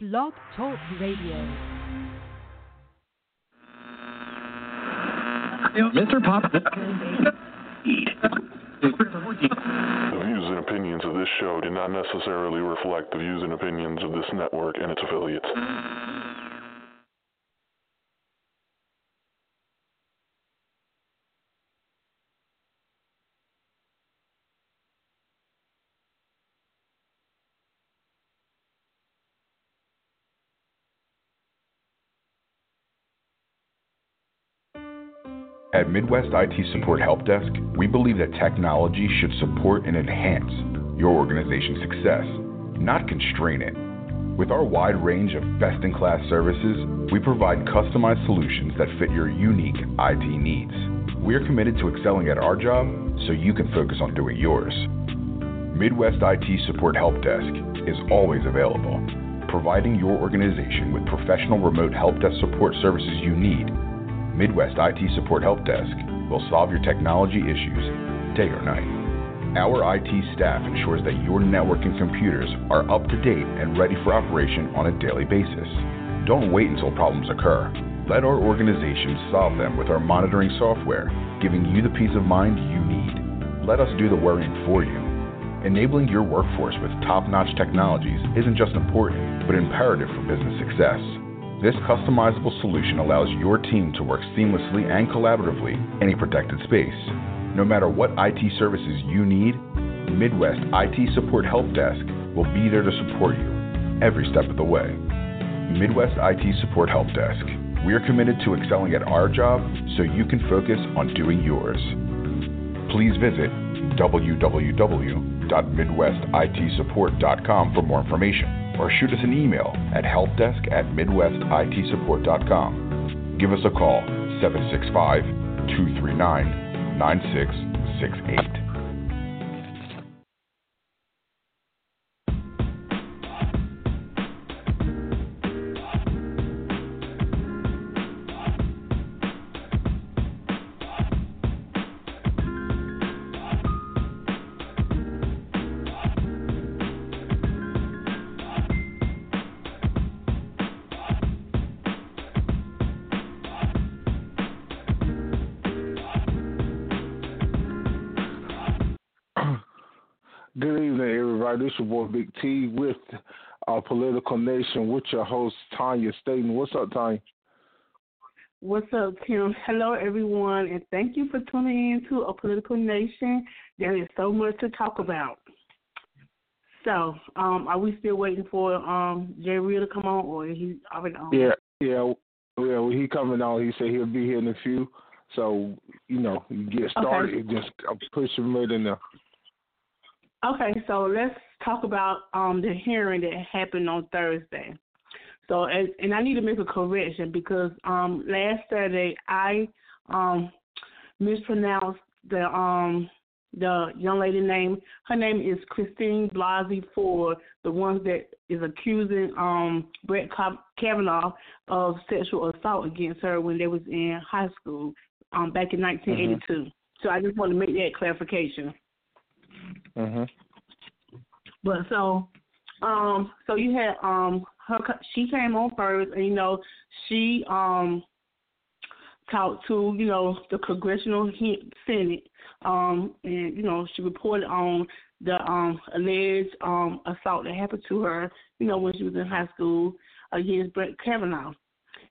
Blog Talk Radio. Mr. Pop. The views and opinions of this show do not necessarily reflect the views and opinions of this network and its affiliates. At Midwest IT Support Help Desk, we believe that technology should support and enhance your organization's success, not constrain it. With our wide range of best in class services, we provide customized solutions that fit your unique IT needs. We are committed to excelling at our job so you can focus on doing yours. Midwest IT Support Help Desk is always available, providing your organization with professional remote help desk support services you need Midwest IT Support Help Desk will solve your technology issues day or night. Our IT staff ensures that your network and computers are up to date and ready for operation on a daily basis. Don't wait until problems occur. Let our organization solve them with our monitoring software, giving you the peace of mind you need. Let us do the worrying for you. Enabling your workforce with top notch technologies isn't just important, but imperative for business success. This customizable solution allows your team to work seamlessly and collaboratively in a protected space. No matter what IT services you need, Midwest IT Support Help Desk will be there to support you every step of the way. Midwest IT Support Help Desk. We are committed to excelling at our job so you can focus on doing yours. Please visit www.midwestitsupport.com for more information or shoot us an email at helpdesk at midwestitsupport.com. Give us a call 765 239 9668. Your boy Big T with our Political Nation with your host Tanya Staten. What's up, Tanya? What's up, Tim? Hello, everyone, and thank you for tuning in to A Political Nation. There is so much to talk about. So, um, are we still waiting for um, Jay Real to come on, or is he already on? Yeah, yeah, yeah. When he coming on, he said he'll be here in a few. So, you know, you get started. Okay. Just push him right in there. Okay, so let's talk about um, the hearing that happened on Thursday. So, and, and I need to make a correction because um, last Saturday I um, mispronounced the um, the young lady name. Her name is Christine Blasey Ford, the one that is accusing um, Brett Kavanaugh of sexual assault against her when they was in high school um, back in 1982. So I just want to make that clarification. Mm-hmm. But so, um, so you had um her. She came on first, and you know she um talked to you know the congressional senate, um, and you know she reported on the um alleged um assault that happened to her, you know when she was in high school against Brett Kavanaugh,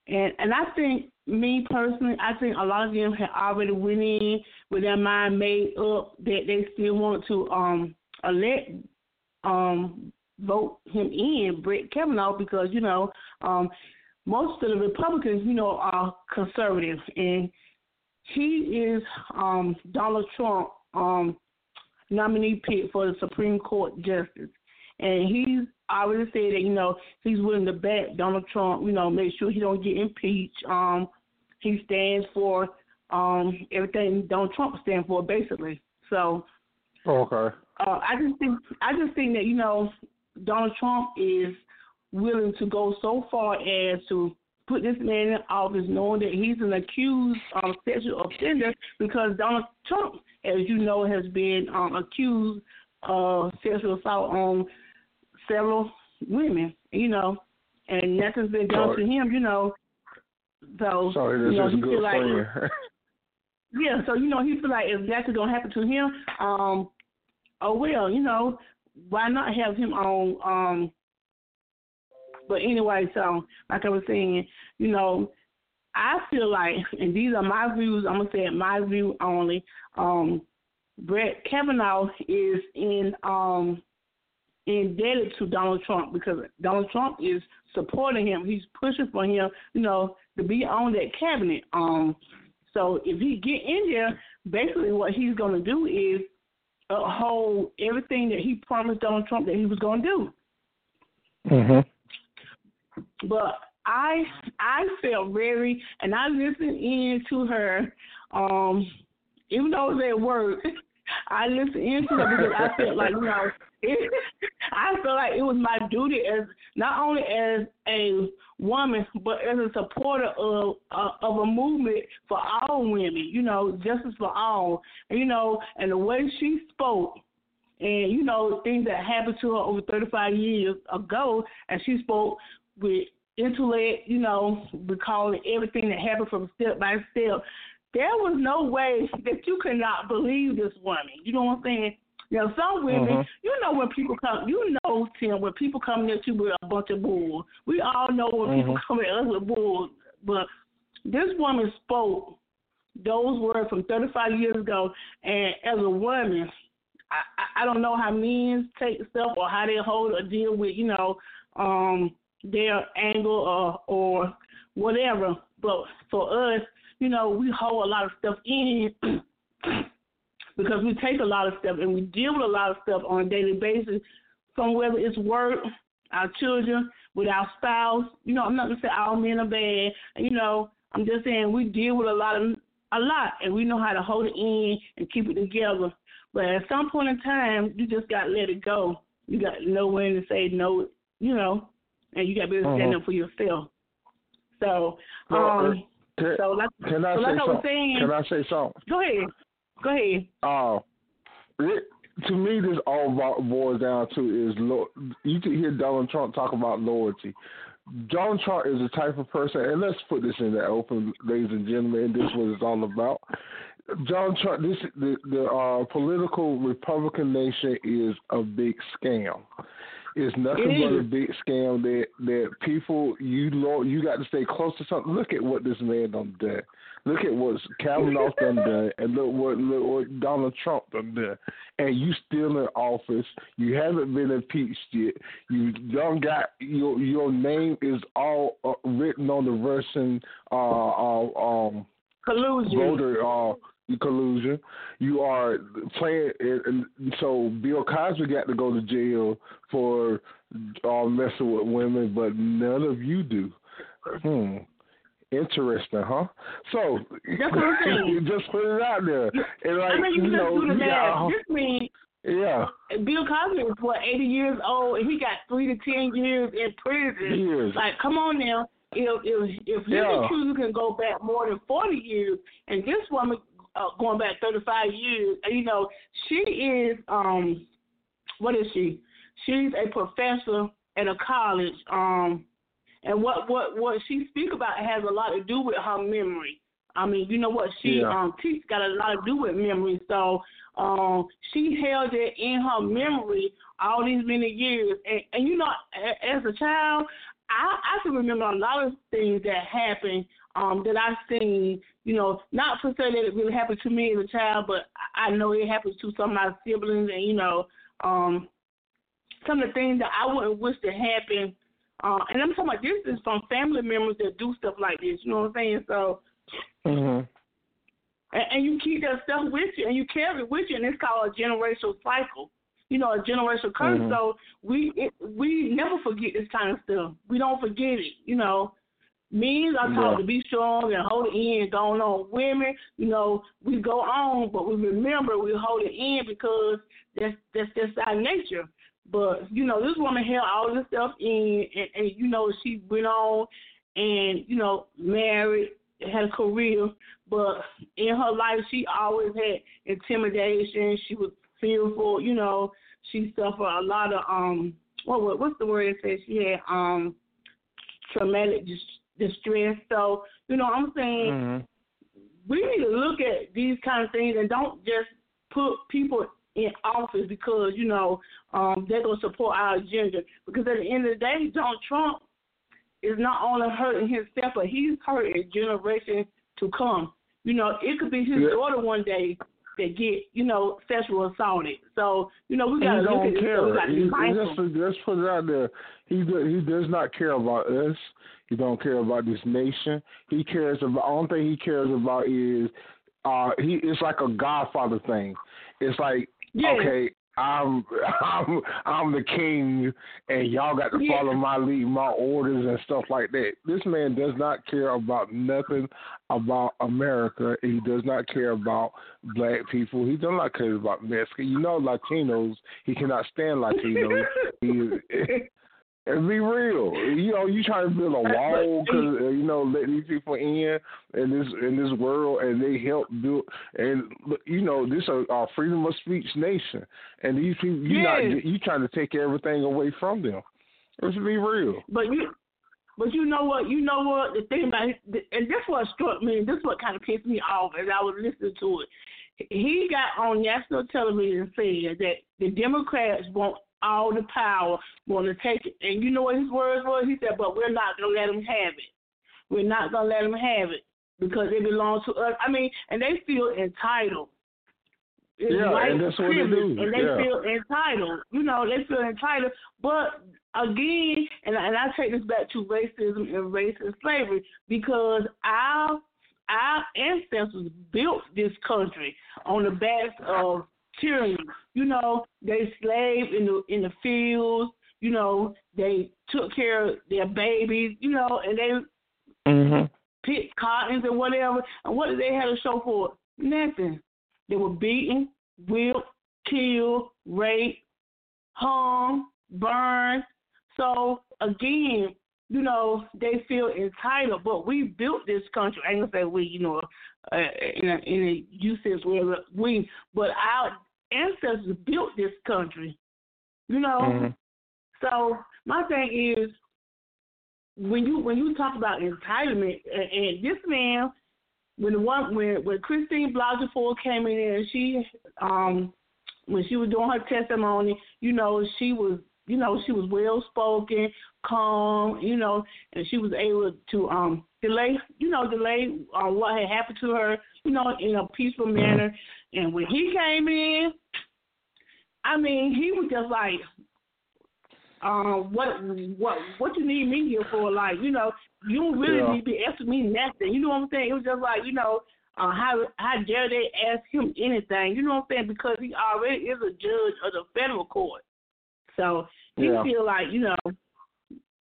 and and I think me personally, I think a lot of them had already went in with their mind made up that they still want to um elect um vote him in, Brett Kavanaugh, because you know um most of the Republicans, you know, are conservative, and he is um Donald Trump um nominee pick for the Supreme Court justice, and he's already said that you know he's willing to back Donald Trump, you know, make sure he don't get impeached. Um, he stands for um everything Donald Trump stands for, basically. So Okay. uh, I just think I just think that you know Donald Trump is willing to go so far as to put this man in office, knowing that he's an accused um, sexual offender, because Donald Trump, as you know, has been um, accused of sexual assault on several women. You know, and nothing's been done Sorry. to him. You know, so Sorry, that's you know, he good feel like yeah, so you know he feel like if nothing's gonna happen to him, um, oh well, you know, why not have him on? Um, but anyway, so like I was saying, you know, I feel like, and these are my views. I'm gonna say my view only. Um, Brett Kavanaugh is in um indebted to Donald Trump because Donald Trump is supporting him. He's pushing for him, you know, to be on that cabinet. Um, so if he get in there, basically what he's gonna do is uphold everything that he promised Donald Trump that he was gonna do. mhm. But I I felt very and I listened in to her, um, even though it was at work, I listened in to her because I felt like, you know, it, I felt like it was my duty as not only as a woman, but as a supporter of uh, of a movement for all women, you know, justice for all. You know, and the way she spoke and you know things that happened to her over 35 years ago, and she spoke with intellect, you know, recalling everything that happened from step by step. There was no way that you could not believe this woman. You know what I'm saying? Know, some women, Mhm. you know when people come, you know, Tim, when people come at you with a bunch of bull. We all know when people Mhm. come at us with bull. But this woman spoke those words from 35 years ago, and as a woman, I, I- don't know how men take stuff or how they hold or deal with, you know, um, their anger or or whatever. But for us, you know, we hold a lot of stuff in because we take a lot of stuff and we deal with a lot of stuff on a daily basis, from whether it's work, our children, with our spouse. You know, I'm not gonna say all men are bad. You know, I'm just saying we deal with a lot of a lot, and we know how to hold it in and keep it together. But at some point in time, you just got to let it go. You got to know when to say no, you know, and you got to be able to stand Mhm. up for yourself. So, Well, uh, um, Can, so like, can I so say like I was something? saying, Can I say something? go ahead, go ahead. Uh, it, to me, this all boils down to is lo- you can hear Donald Trump talk about loyalty. Donald Trump is the type of person, and let's put this in the open, ladies and gentlemen. And this is what it's all about. Donald Trump, this the the uh, political Republican nation is a big scam. It's nothing It but a big scam that that people you lo- you got to stay close to something. Look at what this man done done. Look at what Kavanaugh done done, and look what look what Donald Trump done done. And you still in office. You haven't been impeached yet. You don't got your your name is all uh, written on the Russian uh, uh, um Collusion. voter uh, collusion. You are playing, and and so Bill Cosby got to go to jail for uh, messing with women, but none of you do. Hmm. Interesting, huh? So That's what I'm saying. just put it out there, and like I mean, you you know, do the math. This means yeah, Bill Cosby is what eighty years old, and he got three to ten years in prison. years. Like, come on now. If if if he's Yeah. accused, can go back more than forty years, and this woman uh, going back thirty five years. You know, she is um, what is she? She's a professor at a college. Um, and what what what she speak about has a lot to do with her memory. I mean, you know what she Yeah. um teach got a lot to do with memory. So um she held it in her memory all these many years. And, and you know, as a child, I I can remember a lot of things that happened um that I've seen. You know, not per se that it really happened to me as a child, but I I know it happens to some of my siblings, and you know, um some of the things that I wouldn't wish to happen. Uh, and I'm talking about this is from family members that do stuff like this. You know what I'm saying? So, hmm and, and you keep that stuff with you, and you carry it with you, and it's called a generational cycle. You know, a generational curse. Mhm. So we it, we never forget this kind of stuff. We don't forget it. You know, men are taught Yeah. to be strong and hold it in and go on. Women, you know, we go on, but we remember we hold it in because that's that's just our nature. But you know, this woman held all this stuff in, and, and you know, she went on and you know, married, had a career, but in her life, she always had intimidation. She was fearful. You know, she suffered a lot of um, what what what's the word it says? She had um, traumatic distress. So you know, I'm saying Mm-hmm. we need to look at these kind of things and don't just put people in office because you know um, they're gonna support our agenda. Because at the end of the day, Donald Trump is not only hurting himself, but he's hurting generations to come. You know, it could be his Yeah. daughter one day that get you know sexual assaulted. So you know we He gotta look at this. care. We gotta He, be mindful. let's, put it out there. He he does not care about us. He don't care about this nation. He cares about. Only thing he cares about is uh he. It's like a Godfather thing. It's like Yeah. okay. I'm I'm I'm the king, and y'all got to Yeah. follow my lead, my orders, and stuff like that. This man does not care about nothing about America. He does not care about black people. He does not care about Mexican. You know, Latinos. He cannot stand Latinos. he, and be real. You know, you trying to build a wall because uh, you know let these people in in this in this world, and they help build. And you know, this is a freedom of speech nation, and these people you Yes. not you trying to take everything away from them. Let's be real. But you, but you know what? You know what? The thing about it, and this what struck me. This what kind of pissed me off as I was listening to it. He got on national television and said that the Democrats want all the power, want to take it. And you know what his words were? He said, "But we're not gonna let them have it. We're not gonna let them have it because it belongs to us." I mean, and they feel entitled. It's Yeah, and that's what they do, And they yeah. feel entitled. You know, they feel entitled. But again, and and I take this back to racism and racist slavery because our our ancestors built this country on the backs of tyranny. You know, they slaved in the in the fields. You know, they took care of their babies. You know, and they Mm-hmm. picked cottons and whatever. And what did they have to show for it? Nothing. They were beaten, whipped, killed, raped, hung, burned. So again, you know, they feel entitled, but we built this country. I ain't gonna say we, you know, uh, in a, in a usage where we, but our ancestors built this country. You know, Mhm. so my thing is, when you when you talk about entitlement, and, and this man, when the one when when Christine Blasey Ford came in and she um when she was doing her testimony, you know, she was you know she was well spoken, calm, you know, and she was able to um delay you know delay uh, what had happened to her, you know, in a peaceful manner. And when he came in, I mean, he was just like, um, what what what you need me here for? Like, you know, you don't really Yeah. need to be asking me nothing. You know what I'm saying? It was just like, you know, uh, how how dare they ask him anything? You know what I'm saying? Because he already is a judge of the federal court, so he Yeah. feel like you know,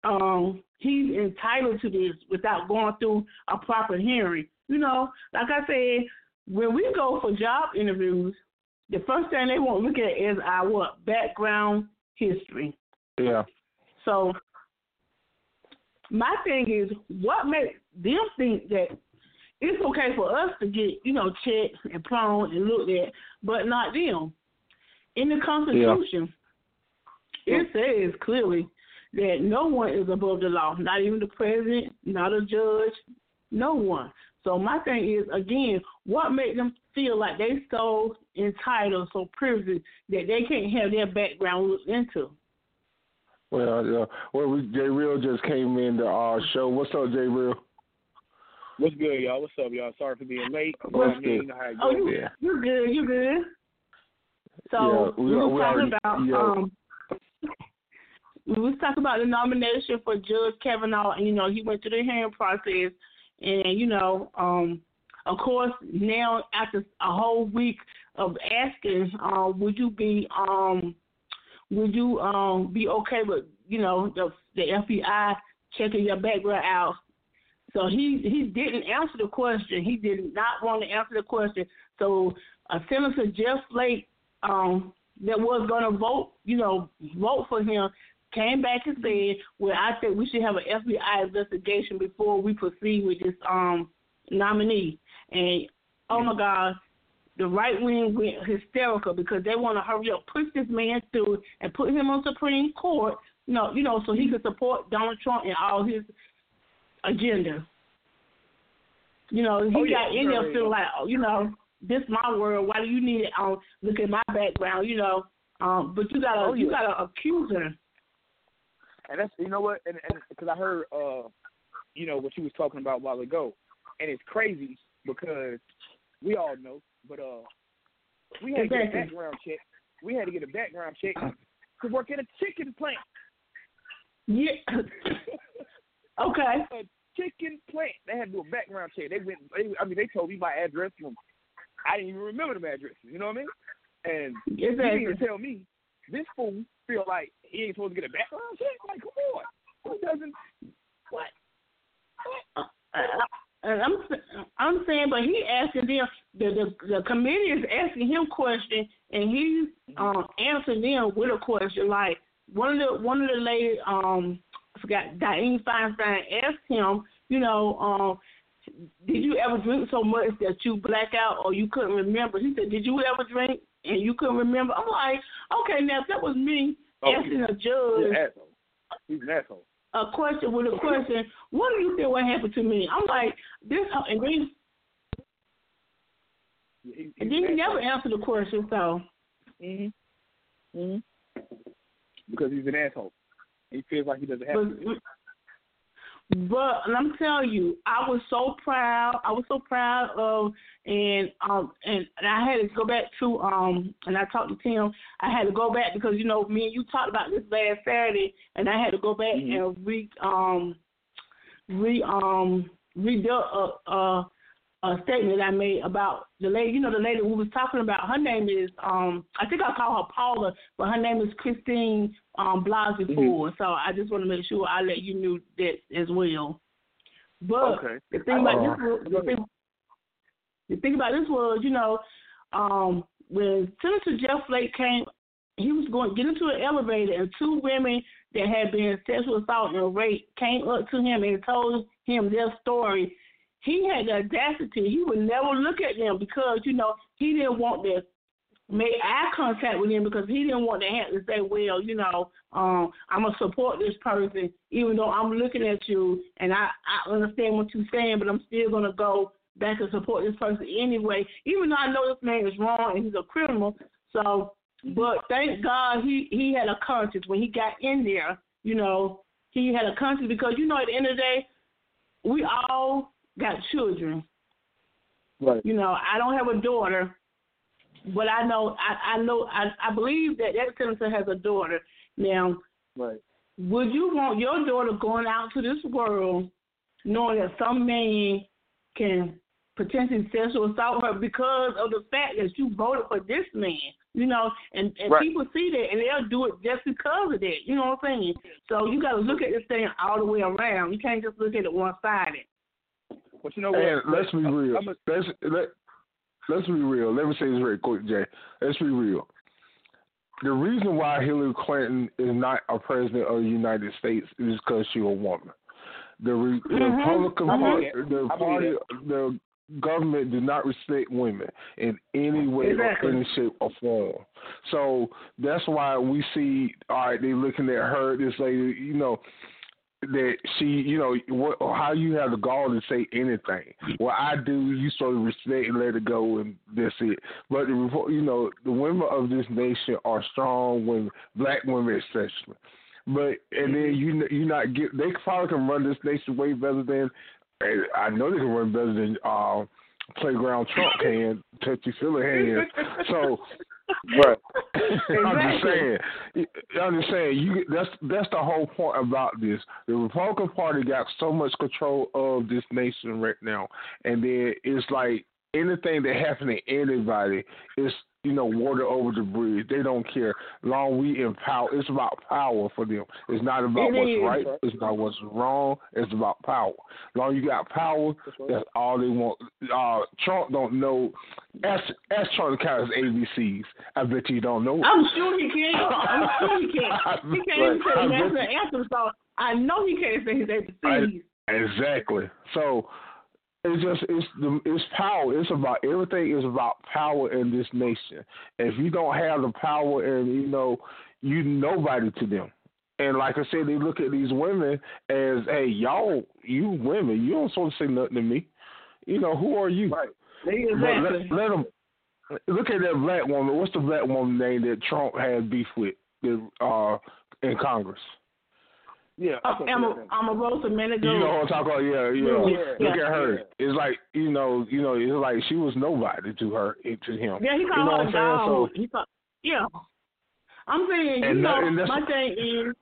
um, he's entitled to this without going through a proper hearing. You know, like I said, when we go for job interviews, the first thing they want to look at is our what background history. Yeah. So my thing is, what makes them think that it's okay for us to get, you know, checked and prone and looked at, but not them? In the Constitution, it says clearly that no one is above the law, not even the president, not a judge, no one. So my thing is, again, what makes them feel like they so entitled, so privileged that they can't have their background looked into? Well, yeah. Well, we, Jay Real just came in the uh, show. What's up, Jay Real? What's good, y'all? What's up, y'all? Sorry for being late. What's I good? you know how it Oh, you Yeah. you good, you good. So Yeah, we- we, was we talking already- about yeah. um we was talking about the nomination for Judge Kavanaugh and you know, he went through the hearing process and you know, um of course now after a whole week of asking, uh, would you be um would you um be okay with, you know, the the FBI checking your background out so he he didn't answer the question. He did not want to answer the question. So uh, Senator Jeff Flake, um, that was going to vote, you know, vote for him, came back and said, "Well, I think we should have an FBI investigation before we proceed with this um nominee." And oh my God, the right wing went hysterical because they want to hurry up, push this man through, and put him on Supreme Court. You know, you know, so he could support Donald Trump and all his agenda. You know, he Oh, yeah, got in there feeling like, oh, you know, this my world. Why do you need it? Um, look at my background. You know, um, but you gotta Oh, you yeah. gotta accuse her. And that's you know what, and and because I heard uh, you know what she was talking about a while ago, and it's crazy because we all know, but uh, we had to get a background check. We had to get a background check to work at a chicken plant. Yeah. okay. a chicken plant. They had to do a background check. They went. They, I mean, they told me my address from. I didn't even remember them addresses. You know what I mean? And you Exactly. mean to tell me this fool feel like he ain't supposed to get a background check? Like, come on, who doesn't? What? Uh, and I'm I'm saying, but he asking them the the, the committee is asking him question, and he's um answering them with a question. Like one of the one of the ladies, um, I forgot Diane Feinstein asked him, you know, um, did you ever drink so much that you black out or you couldn't remember? He said, did you ever drink and you couldn't remember? I'm like, okay, now if that was me Oh, asking a judge an asshole. He's an asshole. a question with a question. What do you think what happened to me? I'm like this, and then Yeah, he- and then he never answered the question. So Mhm. Mhm. Because he's an asshole. He feels like he doesn't have but, to. But and I'm telling you, I was so proud. I was so proud of and um and, and I had to go back to um and I talked to Tim. I had to go back because you know me and you talked about this last Saturday, and I had to go back Mhm. and re um re um redo a, a a statement I made about the lady. You know the lady we was talking about. Her name is um I think I call her Paula, but her name is Christine um Blasey Ford. So I just want to make sure I let you know that as well. But Okay. the thing about Uh, this was the thing, the thing about this was, you know, um, when Senator Jeff Flake came, he was going get into an elevator, and two women that had been sexual assault and rape came up to him and told him their story. He had the audacity; he would never look at them because you know he didn't want to make eye contact with them because he didn't want to have to say, well, you know, um, I'm gonna support this person even though I'm looking at you and I I understand what you're saying, but I'm still gonna go back and support this person anyway, even though I know this man is wrong and he's a criminal. So, but thank God he he had a conscience when he got in there. You know, he had a conscience because you know at the end of the day, we all got children. Right. You know, I don't have a daughter, but I know I, I know I, I believe that that senator has a daughter. Now, Right. would you want your daughter going out to this world knowing that some man can potentially sexual assault her because of the fact that you voted for this man? You know, and, and Right. people see that and they'll do it just because of that. You know what I'm saying? So you got to look at this thing all the way around. You can't just look at it one sided. But you know what? And let's be real. I'm a, Let's let let's be real. Let me say this very quick, Jay. Let's be real. The reason why Hillary Clinton is not a president of the United States is because she's a woman. The, re- the Mhm. Republican I Party, the I party, the government did not respect women in any way Exactly. or any shape or form. So that's why we see. All right, they looking at her. This lady, you know, that she, you know, what, how you have the gall to say anything. What I do, you sort of respect and let it go, and that's it. But the, you know, the women of this nation are strong women, black women especially. But and then you you not get they probably can run this nation way better than and I know they can run better than uh, playground Trump can, touchy feely hands. So right. I'm just saying. I'm just saying. You that's that's the whole point about this. The Republican Party got so much control of this nation right now, and then it's like anything that happens to anybody is you know water over the bridge. They don't care. Long we empower. It's about power for them. It's not about It what's is. right. It's not what's wrong. It's about power. Long you got power, that's all they want. Uh, Trump don't know. Ask ask Trump to ABCs. I bet you don't know. I'm sure he can't. I'm sure he can't. He can't even say the national anthem, so I know he can't say his ABCs. Exactly. So it's just it's the it's power. It's about everything is about power in this nation. If you don't have the power and you know you nobody to them. And like I said, they look at these women as, hey, y'all, you women, you don't supposed to say nothing to me. You know, who are you? Right. Exactly. Let, let them look at that black woman. What's the black woman name that Trump had beef with uh, in Congress? Yeah. Uh, Emma, I'm a roast a minute ago. You know what I'm talking about? Yeah, yeah. Yeah. Look Yeah. at her. It's like you know, you know, it's like she was nobody to her, to him. Yeah, he called her a dog. So He called, yeah. I'm saying, you that- know, and that's- my thing is,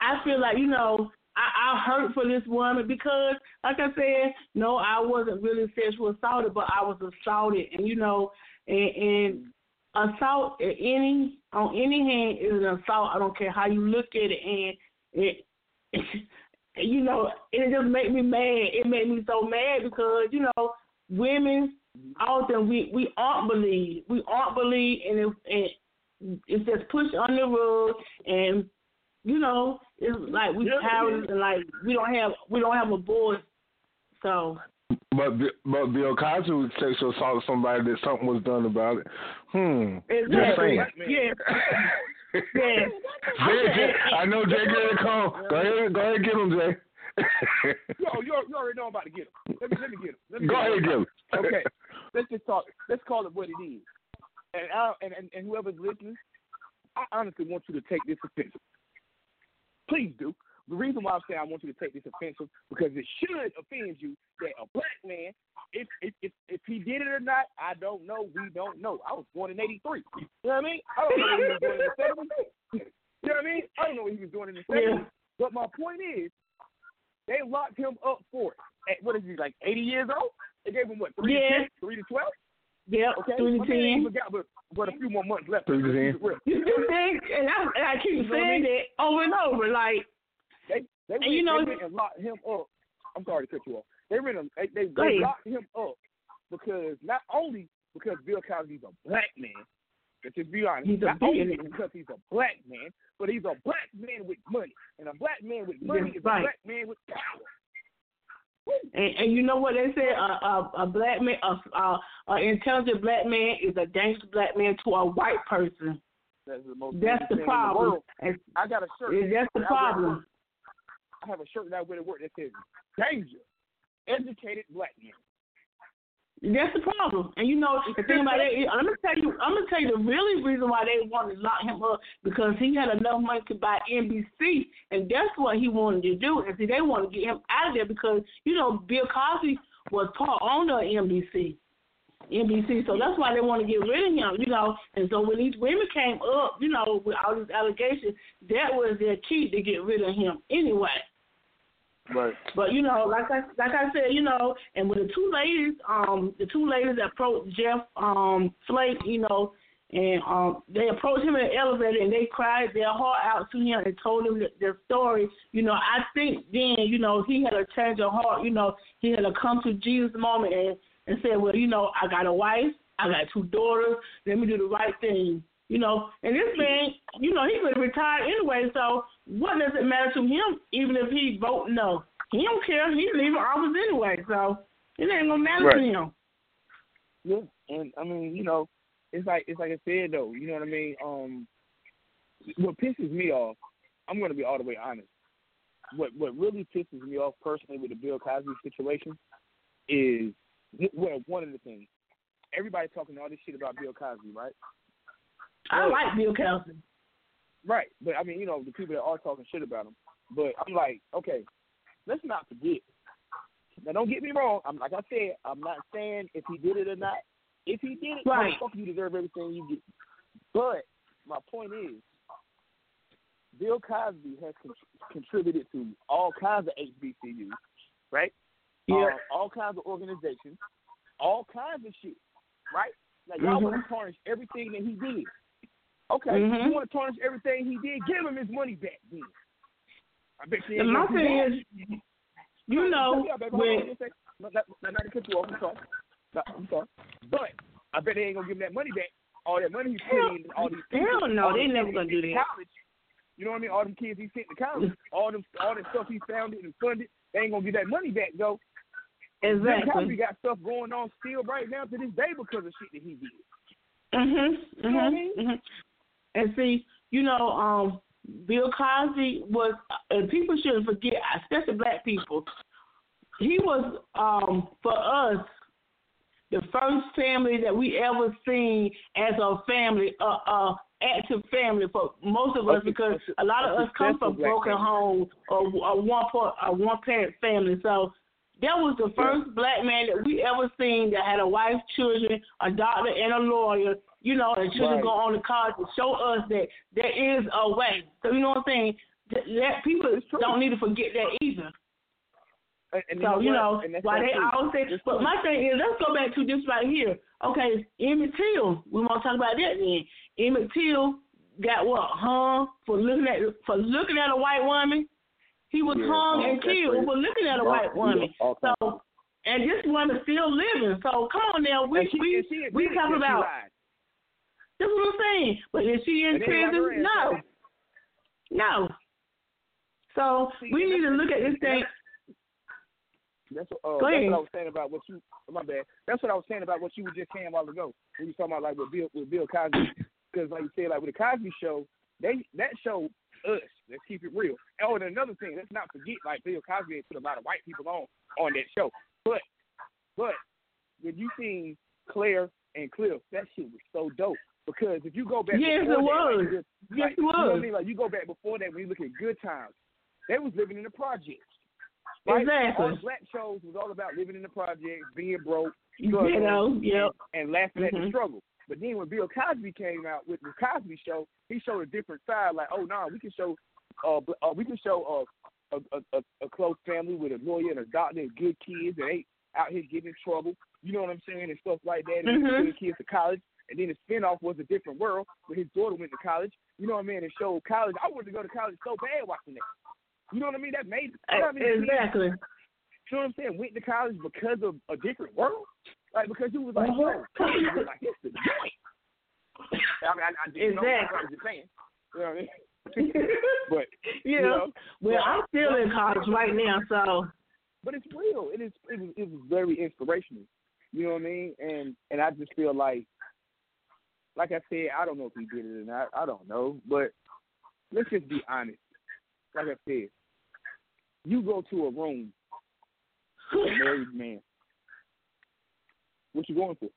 I I feel like, you know, I, I hurt for this woman because, like I said, no, I wasn't really sexual assaulted, but I was assaulted, and you know, and, and assault at any on any hand is an assault. I don't care how you look at it, and it, you know, it just make me mad. It made me so mad because you know, women often we we aren't believed. We aren't believed, and it, and it's just pushed under the rug, and you know, it's like we Yeah. cowards and like we don't have we don't have a voice. So But but Bill Cosby would sexual assault somebody that something was done about it. Hmm. Just exactly, saying. yeah, yeah. Jay, Jay, I know Jay gonna come. Go ahead, go ahead, get him, Jay. Yo, you, you already know I'm about to get him. Let me let me get him. Let me go ahead, get him. okay, let's just talk. Let's call it what it is. And I, and, and and whoever's listening, I honestly want you to take this offensive. Please do. The reason why I'm saying I want you to take this offensive because it should offend you that a black man, if if if, if he did it or not, I don't know. We don't know. I was born in '83. You know what I mean? I don't know what he was doing in the '70s. You know what I mean? I don't know what he was doing in the '70s. Yeah. But my point is, they locked him up for it. At, what is he like? 80 years old? They gave him what? Three Yeah. to 10? Three to 12? Yeah, Okay. three to man ain't ten. even got but, but a few more months left. Three to Let's 10. keep it real. You you think, and I, and I keep You know what I saying mean? that over and over, like, They they went, you know- they went and locked him up. I'm sorry to cut you off. They went and they they, they locked him up because not only because Bill Cosby's a black man, just be honest. He's a not only because he's a black man, but he's a black man with money, and a black man with money That's is right. a black man with power. and, and you know what they say, a, a, a black man, a, a, a intelligent black man is a dangerous black man to a white person. That's the most That's the problem. And I got a shirt. that's the that I wear to work. problem. I have a shirt that I wear to work that says "Danger, educated black men." That's the problem. And you know, the thing about it, I'm gonna tell you, I'm gonna tell you the really reason why they wanted to lock him up because he had enough money to buy NBC, and that's what he wanted to do. And see, they wanted to get him out of there because you know Bill Cosby was part owner of NBC. NBC, so that's why they want to get rid of him, you know. And so when these women came up, you know, with all these allegations, that was their key to get rid of him anyway. Right. But you know, like I like I said, you know, and with the two ladies, um, the two ladies that approached Jeff um Flake, you know, and um they approached him in the elevator and they cried their heart out to him and told him their story. You know, I think then, you know, he had a change of heart. You know, he had a come to Jesus moment and and said, well, you know, I got a wife, I got two daughters. Let me do the right thing. You know, and this man, you know, he could retire anyway. So what does it matter to him, even if he vote no? He don't care. He's leaving office anyway, so it ain't gonna matter to him. Yeah, and I mean, you know, it's like it's like I said though. You know what I mean? Um, what pisses me off, I'm gonna be all the way honest. What what really pisses me off personally with the Bill Cosby situation is well, one of the things. Everybody's talking all this shit about Bill Cosby, right? I like Bill Cosby. Right, but I mean, you know, the people that are talking shit about him. But I'm like, okay, let's not forget. Now, don't get me wrong. I'm like I said, I'm not saying if he did it or not. If he did it, Right. motherfucker, you deserve everything you get. But my point is, Bill Cosby has con- contributed to all kinds of HBCUs, right? Yeah. Uh, all kinds of organizations, all kinds of shit, right? Like y'all want Mhm. to tarnish everything that he did. Okay, Mhm. you want to tarnish everything he did? Give him his money back, then. I bet you. And my thing is, you know, yeah, baby, when just a second. Not, not, not, not to cut you off. I'm sorry. No, I'm sorry. But I bet they ain't gonna give him that money back. All that money putting in, all these hell no, they never gonna he do that. College, you know what I mean? All them kids he sent to college, all them, all that stuff he founded and funded, they ain't gonna get that money back though. Exactly. got stuff going on still right now to this day because of shit that he did. Mhm. You know what I Mhm. mean? mhm. And see, you know, um, Bill Cosby was, and people shouldn't forget, especially black people. He was um for us the first family that we ever seen as a family, a uh, uh, active family for most of us because a lot of us come from broken homes or, or one part, a one parent family. So that was the first black man that we ever seen that had a wife, children, a doctor, and a lawyer. You know, and children Right. go on to college to show us that there is a way. So you know what I'm saying? That, that people don't need to forget that either. And, and So you know And that's why they true. always say. But my thing is, let's go back to this right here. Okay, Emmett Till. We want to talk about that then. Emmett Till got what hung for looking at for looking at a white woman. He was Yeah, hung and killed for looking at a white woman. all So, and this woman is still living. So come on now, we And she- we and we talk about. That's what I'm saying. But is she in And they let her prison? No, no. So See, we need to look at this thing. That's what, uh, that's what I was saying about what you. My bad. That's what I was saying about what you were just saying a while ago. When you were talking about like with Bill with Bill Cosby, because like you said, like with the Cosby Show, they that show us. Let's keep it real. Oh, and another thing, let's not forget, like Bill Cosby had put a lot of white people on on that show. But but when you seen Claire and Cliff, that shit was so dope. Because if you go back, Yes, before it that, was. Like, Yes, like, it You know what I mean? Like you go back before that, when you look at Good Times, they was living in the projects. Right? Exactly. All the black shows was all about living in the projects, being broke, You know, yep. and, and laughing at the Mhm. struggle. But then when Bill Cosby came out with the Cosby Show, he showed a different side. Like, oh no, nah, we can show, uh, uh we can show uh, a, a a a close family with a lawyer and a doctor and good kids that ain't out here getting in trouble. You know what I'm saying and stuff like that. And Mhm. sending kids to college. And then the spinoff was a different world where his daughter went to college. You know what I mean? And showed college. I wanted to go to college so bad watching that. You know what I mean? That made you know I mean? Exactly. you know what I'm saying? Went to college because of a different world, like because you was like, Uh-huh. yo, was like it's the joint. I mean, I, I didn't know. Exactly. I was just saying. You know what I mean? but yeah. you know, well, I'm still in college right now, so but it's real. It is. It was. It was very inspirational. You know what I mean? And and I just feel like, like I said, I don't know if he did it or not. I don't know, but let's just be honest. Like I said, you go to a room with a married man. What you going for?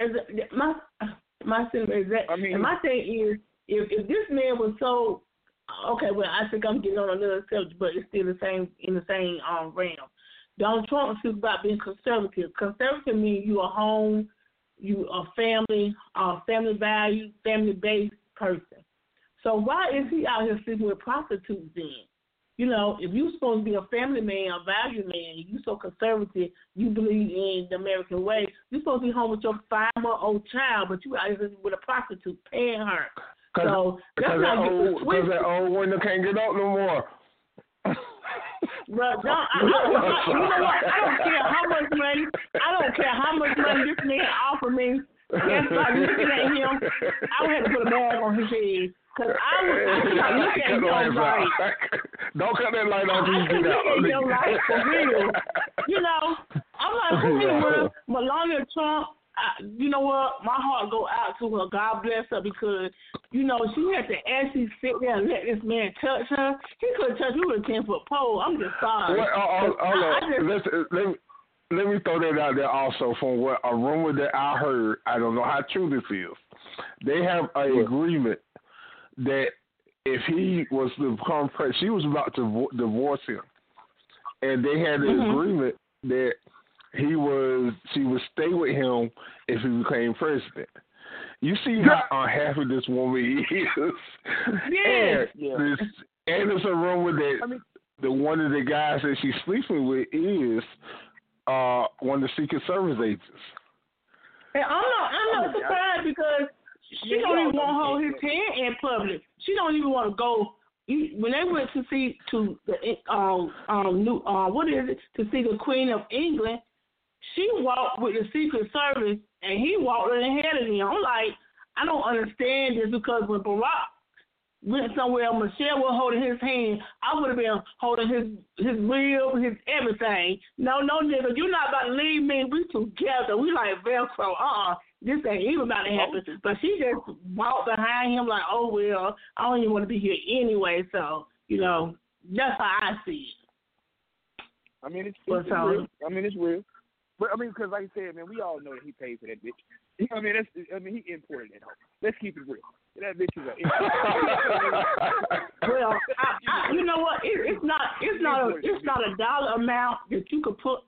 is it- my my is that. I mean- and my thing is, if if this man was so okay, well, I think I'm getting on another subject, but it's still the same in the same um realm. Donald Trump speaks about being conservative. Conservative means you are home, you a family, uh, family value, family based person. So why is he out here sleeping with prostitutes then? You know, if you're supposed to be a family man, a value man, you so conservative, you believe in the American way, you're supposed to be home with your five month old child, but you out here with a prostitute, paying her. Cause, So let's cause that old, cause that old window can't get up no more. But don't, I, I, I, you know what? I don't care how much money. I don't care how much money this man offer me. That's like looking at him. I would have to put a bag on his head because I was I was like looking at him lights like. Don't cut that light off. I till you can't get out. look at him like for real. You know, I'm like, who in the world? Melania Trump. I, you know what? My heart go out to her. God bless her because you know she had to actually sit there and let this man touch her. He could have touched me with a ten foot pole. I'm just sorry. What, oh, oh, I- hold I on. just- Let's, let, me, let me throw that out there also from what a rumor that I heard. I don't know how true this is. They have an agreement that if he was to become president, she was about to vo- divorce him, and they had an Mhm. agreement that he was she would stay with him if he became president. You see how unhappy this woman is. Yeah. And, this, and it's a rumor that I mean- the one of the guys that she's sleeping with is uh one of the Secret Service agents. And I'm not I'm not surprised because she Yeah, don't even want to hold his hand in public. She don't even want to go. When they went to see to the um um new uh what is it to see the Queen of England, she walked with the Secret Service and he walked ahead of them. I'm like, I don't understand this because when Barack went somewhere, Michelle was holding his hand. I would have been holding his his rib, his everything. No, no, nigga, you're not about to leave me. We together. We like Velcro. Uh, uh this ain't even about to happen. But she just walked behind him like, oh well, I don't even want to be here anyway. So you know, that's how I see it. I mean, it's, Well, it's real. I mean, it's real. But I mean, because like I said, man, we all know that he paid for that bitch. You know I mean? That's, I mean, he imported that hoe. Let's keep it real. That bitch is a. Well, I, I, you know what? It, it's not. It's not. A, it's not a dollar amount that you could put.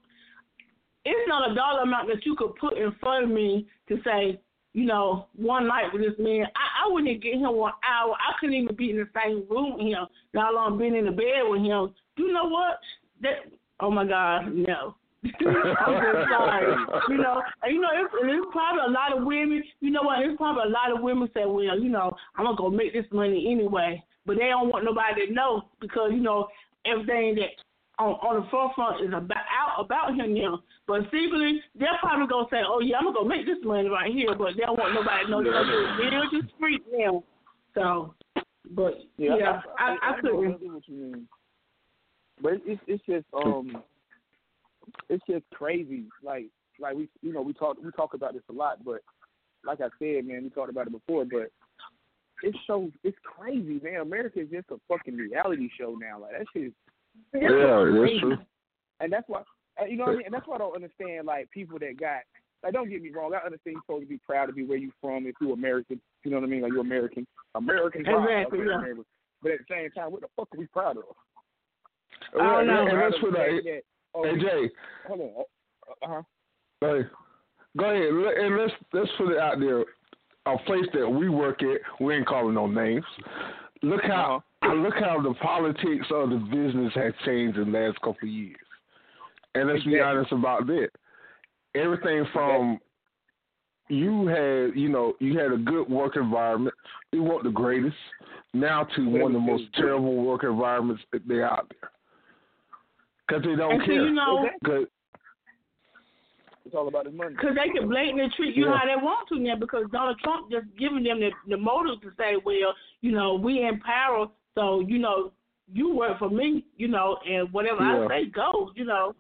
It's not a dollar amount that you could put in front of me to say, you know, one night with this man. I, I wouldn't even get him one hour. I couldn't even be in the same room with him. Not long been in the bed with him. You know what? That. Oh my God, no. I'm just sorry. You know, and you know, it's, it's probably a lot of women. You know what? It's probably a lot of women say, "Well, you know, I'm gonna go make this money anyway," but they don't want nobody to know because you know everything that on on the forefront is about out about him now. But secretly, they're probably gonna say, "Oh yeah, I'm gonna go make this money right here," but they don't want nobody to know that they're just street now. So, but yeah, I, I, know couldn't. exactly what you mean. But it's it's just um, it's just crazy. Like like we you know we talk we talk about this a lot, but like I said, man, we talked about it before, but it's so it's crazy, man. America is just a fucking reality show now. Like that shit is Yeah, that's crazy. true. And that's why uh, you know what I mean. And that's why I don't understand like people that got like don't get me wrong. I understand you're supposed to be proud to be where you from if you're American. You know what I mean? Like you're American. American pride. Exactly, okay, yeah. American. But at the same time, what the fuck are we proud of? I don't know. And that's what I. that, oh, Hey Jay, hold on. Uh huh. Hey, go ahead and let's let's put it out there. A place that we work at, we ain't calling no names. Look how Uh-huh. look how the politics of the business has changed in the last couple of years. And let's be honest about that. Everything from you had, you know, you had a good work environment. You weren't the greatest. Now to one of the most terrible work environments that they out there. Because they don't And so care. you know, 'Cause- It's all about his money. Because they can blatantly treat you Yeah. how they want to now because Donald Trump just giving them the, the motive to say, well, you know, we in power, so, you know, you work for me, you know, and whatever Yeah. I say goes, you know.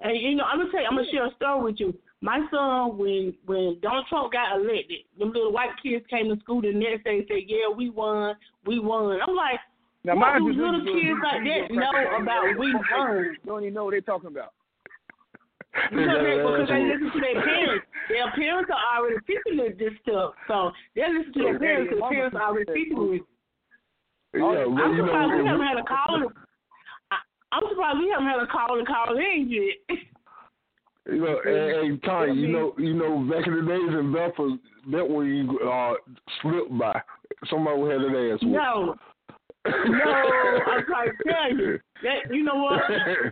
And, you know, I'm going to tell you, I'm going to share a story with you. My son, when when Donald Trump got elected, them little white kids came to school the next day and said, yeah, we won, we won. I'm like, Now, what mind do you, little kids like that know about we won? Don't even know what they're talking about. Because they, because they listen to their parents. Their parents are already teaching them this stuff. So they listen to their parents because the parents are already teaching them. yeah, but I'm you surprised we haven't had a call. I- I'm surprised we haven't had a call and call in yet. You know, and, and Tony, you know, you know, back in the days in Belfast, that when you uh slipped by, somebody would have their ass. No, no, I'm trying to tell you. That you know what?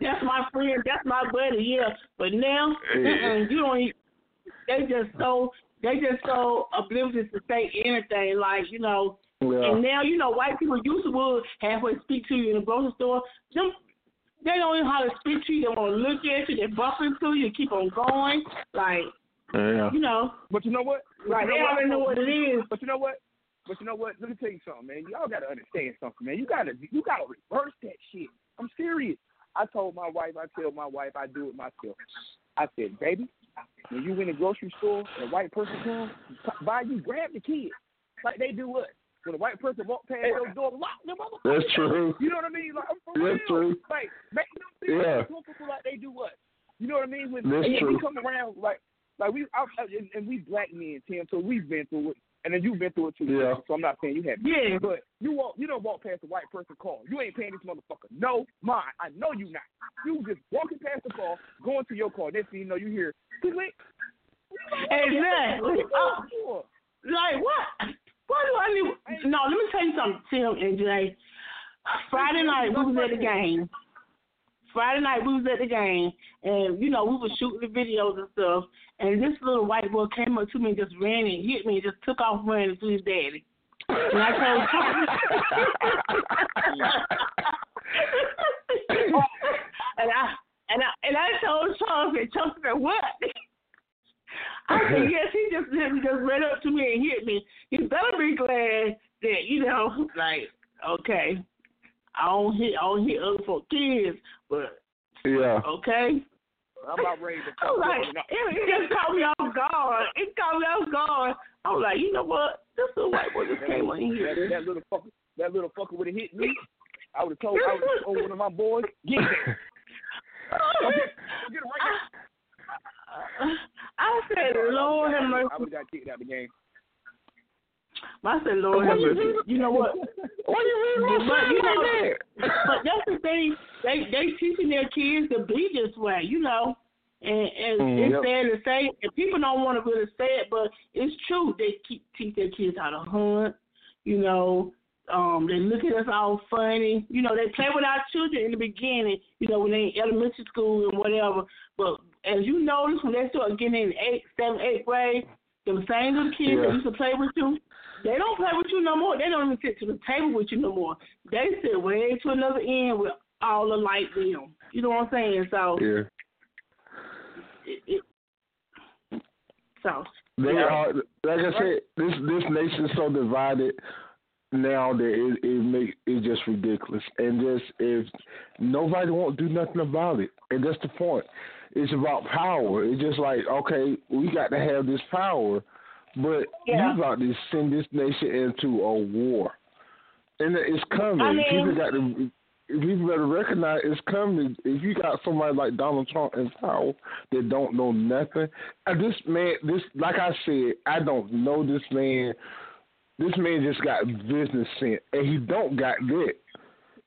That's my friend. That's my buddy. Yeah, but now uh-uh, you don't. e- They just so they just so oblivious to say anything. Like you know, Yeah. And now, you know, white people used to would halfway speak to you in the grocery store. Them, they don't even know how to speak to you. They want to look at you. They bump into you. Keep on going. Like, Yeah. you know, But you know what? But right? you They know already know what it is. But you know what? But you know what? Let me tell you something, man. Y'all gotta understand something, man. You gotta you gotta reverse that shit. I'm serious. I told my wife, I tell my wife, I do it myself. I said, baby, when you in the grocery store and a white person comes by you, grab the kid like they do us. When a white person walk past your door, lock them motherfuckers. That's true. You know what I mean? Like I'm for That's real. true. Like make them feel Yeah. comfortable like they do us. You know what I mean? When That's and true. we come around like like we out- and, and we black men, Tim, so we've been through it. And then you've been through it too. Yeah. So I'm not saying you haven't. Yeah. But you walk you don't walk past a white person car. You ain't paying this motherfucker. No mind. I know you not. You just walking past the car, going to your car, next thing you know you hear click click. Exactly. Oh, like what? Why do I need? No, let me tell you something, Tim and Jay. Friday night we was at the game. Friday night we was at the game, and you know we was shooting the videos and stuff. And this little white boy came up to me and just ran and hit me and just took off running to his daddy. And I told and I and I and I told Charles and Charles said what? I said yes. He just he just ran up to me and hit me. He better be glad that you know, like okay, I don't hear I don't hear other folk kids, but Yeah. okay. I'm about ready to I'm like, it, it just caught me off guard. It caught me off guard. I was like, you know what? This little white boy just came in here. That, that little fucker, that little fucker would have hit me. I would have told, I would have told one of my boys, get there. Go get, go get him right now. I said, Lord have mercy. I would have got kicked out the game. I said, Lord have mercy. You know what? Why you reading my But you know, but that's the thing. They they teaching their kids to be this way, you know. And, and Mm, it's yep. sad to say, and people don't want to really say it, but it's true. They keep teach their kids how to hunt. You know, um, they look at us all funny. You know, they play with our children in the beginning. You know, when they in elementary school and whatever. But as you notice, when they start getting in eighth, seventh, eighth grade, them same little kids Yeah. that used to play with you, they don't play with you no more. They don't even sit to the table with you no more. They sit way to another end with all alike them. You know what I'm saying? So, Yeah. it, it, so They Yeah. are like I said, this this nation's so divided now that it it make it just ridiculous. And just if nobody won't do nothing about it. And that's the point. It's about power. It's just like, okay, we got to have this power, but Yeah. you about to send this nation into a war. And it's coming. I mean- people got to people better recognize it's coming. If you got somebody like Donald Trump in power that don't know nothing, and this man, this like I said, I don't know this man. This man just got business sense, and he don't got that.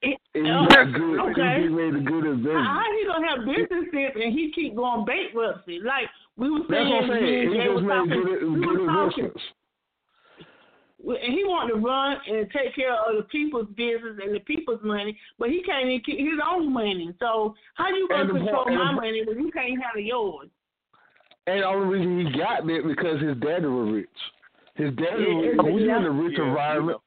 it, And uh, he's not good. okay. He made a good investment. How he gonna have business sense and he keep going bankruptcy? Like we were That's saying, what I'm saying. me He just was made talking, good, good investments. and he wanted to run and take care of the people's business and the people's money, but he can't even keep his own money. So how do you gonna control point- and my the- money when you can't handle yours? And the only reason he got that because his daddy was rich. His daddy, Yeah, was, oh, yeah, when you're in a rich Yeah, environment,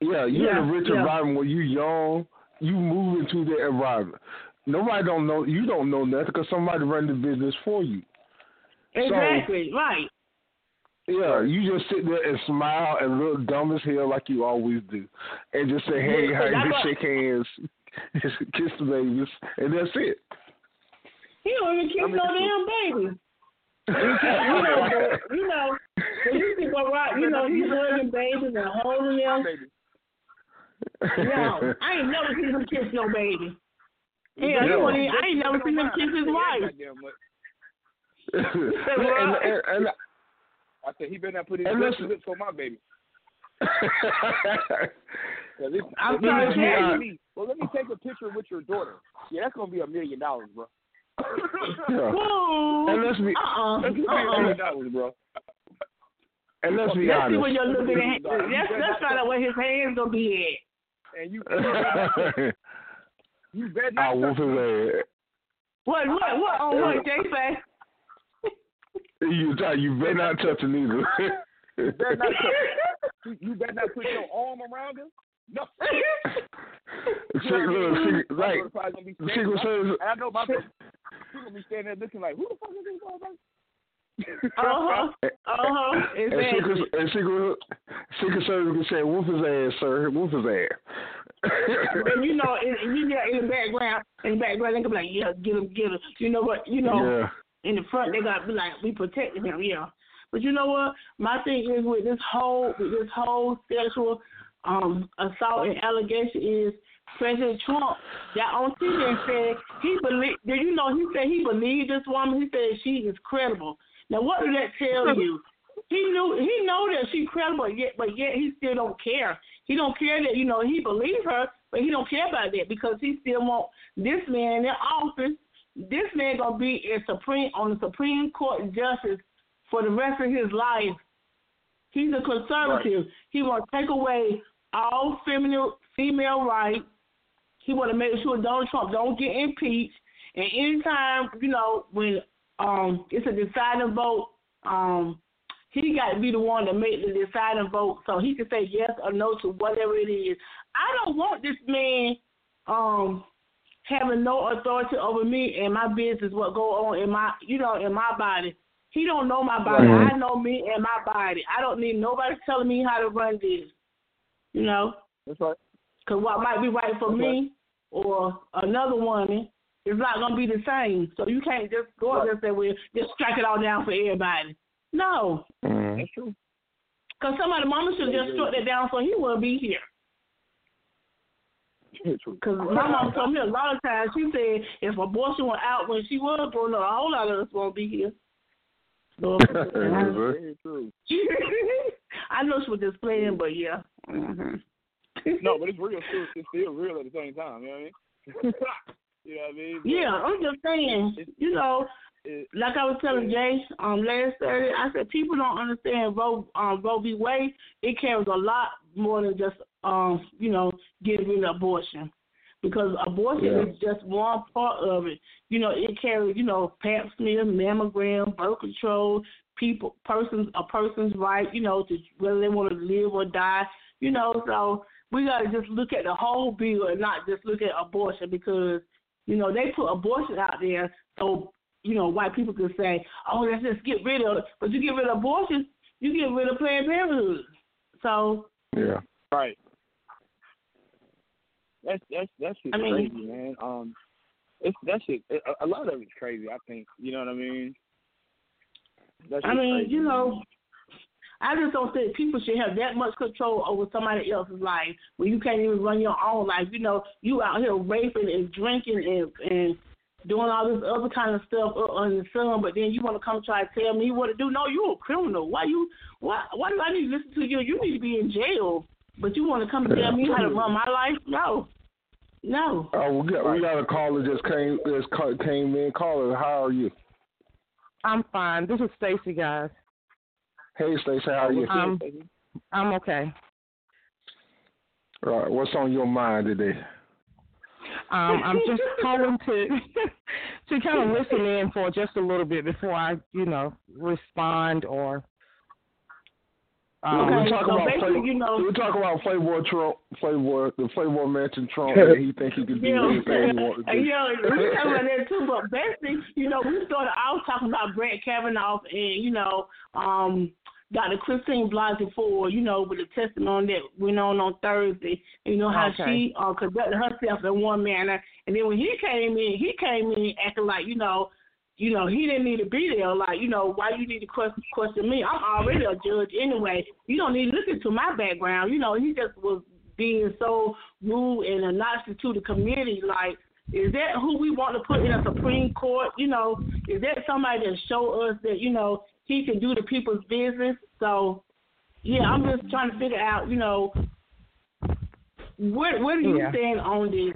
yeah, you're in Yeah, a rich yeah. environment where you young, you move into that environment. Nobody don't know, you don't know nothing because somebody run the business for you. Exactly, right. Yeah, you just sit there and smile and look dumb as hell like you always do, and just say, "Hey, how you what- shake hands, just kiss the babies, and that's it." He don't even kiss I mean, no damn baby. you know, but, you know, when you see go right, you know, he's holding babies and holding them. No, I ain't never seen him kiss no baby. Yeah, he Yeah. won't even, I ain't never seen him kiss his wife. Goddamn and, and, and, I said he better not put his And lips, listen- lips on my baby. if- I'm if he trying was to to tell ask you. me, Well, let me take a picture with your daughter. Yeah, that's gonna be a million dollars, bro. yeah. Whoa. And let's be- uh-uh, That's gonna be a uh-uh. million dollars, bro. and let's be Let's see honest. where you're looking at. Let's, let's find out where his hands gonna be at. And you, you better, not I whoop touch his ass. What, what, what, on what, Jay say? You, you better not touch him either. You better not touch. You, you better not put your arm around him. No. See, look, see, My like, daughter probably gonna be standing Secret up, Service, and I know my baby. She's gonna be standing there looking like, who the fuck is this motherfucker? Uh-huh, uh-huh, and. Secret, and Secret, Secret Service can say, whoop his ass, sir, whoop his ass. And you know, in, you know, in the background, in the background, they gonna be like, yeah, get him, get him. You know what? You know, yeah. in the front, they gotta be like, we protecting him, yeah. But you know what? My thing is with this whole, with this whole sexual um assault and allegation is President Trump got on TV and said he believe. Did you know he said he believed this woman? He said she is credible. Now, what did that tell you? He knew he know that she's credible, yet but yet he still don't care. He don't care that you know he believe her, but he don't care about that because he still want this man in office. This man gonna be in supreme on the Supreme Court justice for the rest of his life. He's a conservative. He want to take away all feminine female rights. He want to make sure Donald Trump don't get impeached. And anytime you know when um it's a deciding vote, um he got to be the one to make the deciding vote so he can say yes or no to whatever it is. I don't want this man um having no authority over me and my business, what go on in my you know in my body. He don't know my body. Right. I know me and my body. I don't need nobody telling me how to run this. You know, That's right. because what might be right for me or another woman it's not gonna be the same. So you can't just go up there and say, "Well, just strike it all down for everybody." No, Mm. That's true. because somebody mama should just struck that down so he wouldn't be here. True. Because my mom told me a lot of times. She said if abortion were out when she was growing up, a whole lot of us won't be here. So, true. I know she was just playing, but yeah. hmm No, but it's real too. It's still real at the same time. You know what I mean? you know what I mean? But Yeah, I'm just saying. You know, it, like I was telling Jay um last Saturday, I said people don't understand Roe um Roe v. Wade. It carries a lot more than just um you know getting rid of abortion, because abortion Yeah. is just one part of it. You know, it carries you know Pap smear, mammogram, birth control, people persons a person's right you know to whether they want to live or die. You know, so we got to just look at the whole bill and not just look at abortion because you know they put abortion out there so you know, white people could say, "Oh, let's just get rid of it." But you get rid of abortion, you get rid of Planned Parenthood. So Yeah. right. That's that's that's shit I mean- crazy, man. Um, it's that shit. A, a lot of it's crazy. I think. You know what I mean? That I mean, crazy, you know, I just don't think people should have that much control over somebody else's life when you can't even run your own life. You know, you out here raping and drinking and and doing all this other kind of stuff on the sun, but then you want to come try to tell me what to do? No, you're a criminal. Why you? Why? Why do I need to listen to you? You need to be in jail. But you want to come and tell me how to run my life? No, no. Oh, we got we got a caller just came just came in. Caller, how are you? I'm fine. This is Stacy, guys. Hey, Stacey, how are you? Um, I'm okay. All right, what's on your mind today? Um, I'm just calling to to kind of listen in for just a little bit before I, you know, respond or. Um, Okay, we talk so about Play, you know- we talk about Playboy Trump, Playboy, the Playboy mentioned Trump, and he think he can do Yeah, anything he wants to do. yeah, we talking about that too. But basically, you know, we started. I was talking about Brett Kavanaugh and you know, um, Dr. Christine Blasey Ford. You know, with the testimony that went on on Thursday. You know how Okay. she uh, conducted herself in one manner, and then when he came in, he came in acting like you know. You know, he didn't need to be there. Like, you know, why you need to question, question me? I'm already a judge anyway. You don't need to look into my background. You know, he just was being so rude and obnoxious to the community. Like, is that who we want to put in a Supreme Court? You know, is that somebody that show us that you know he can do the people's business? So, yeah, I'm just trying to figure out, you know, where where do you Yeah. stand on this?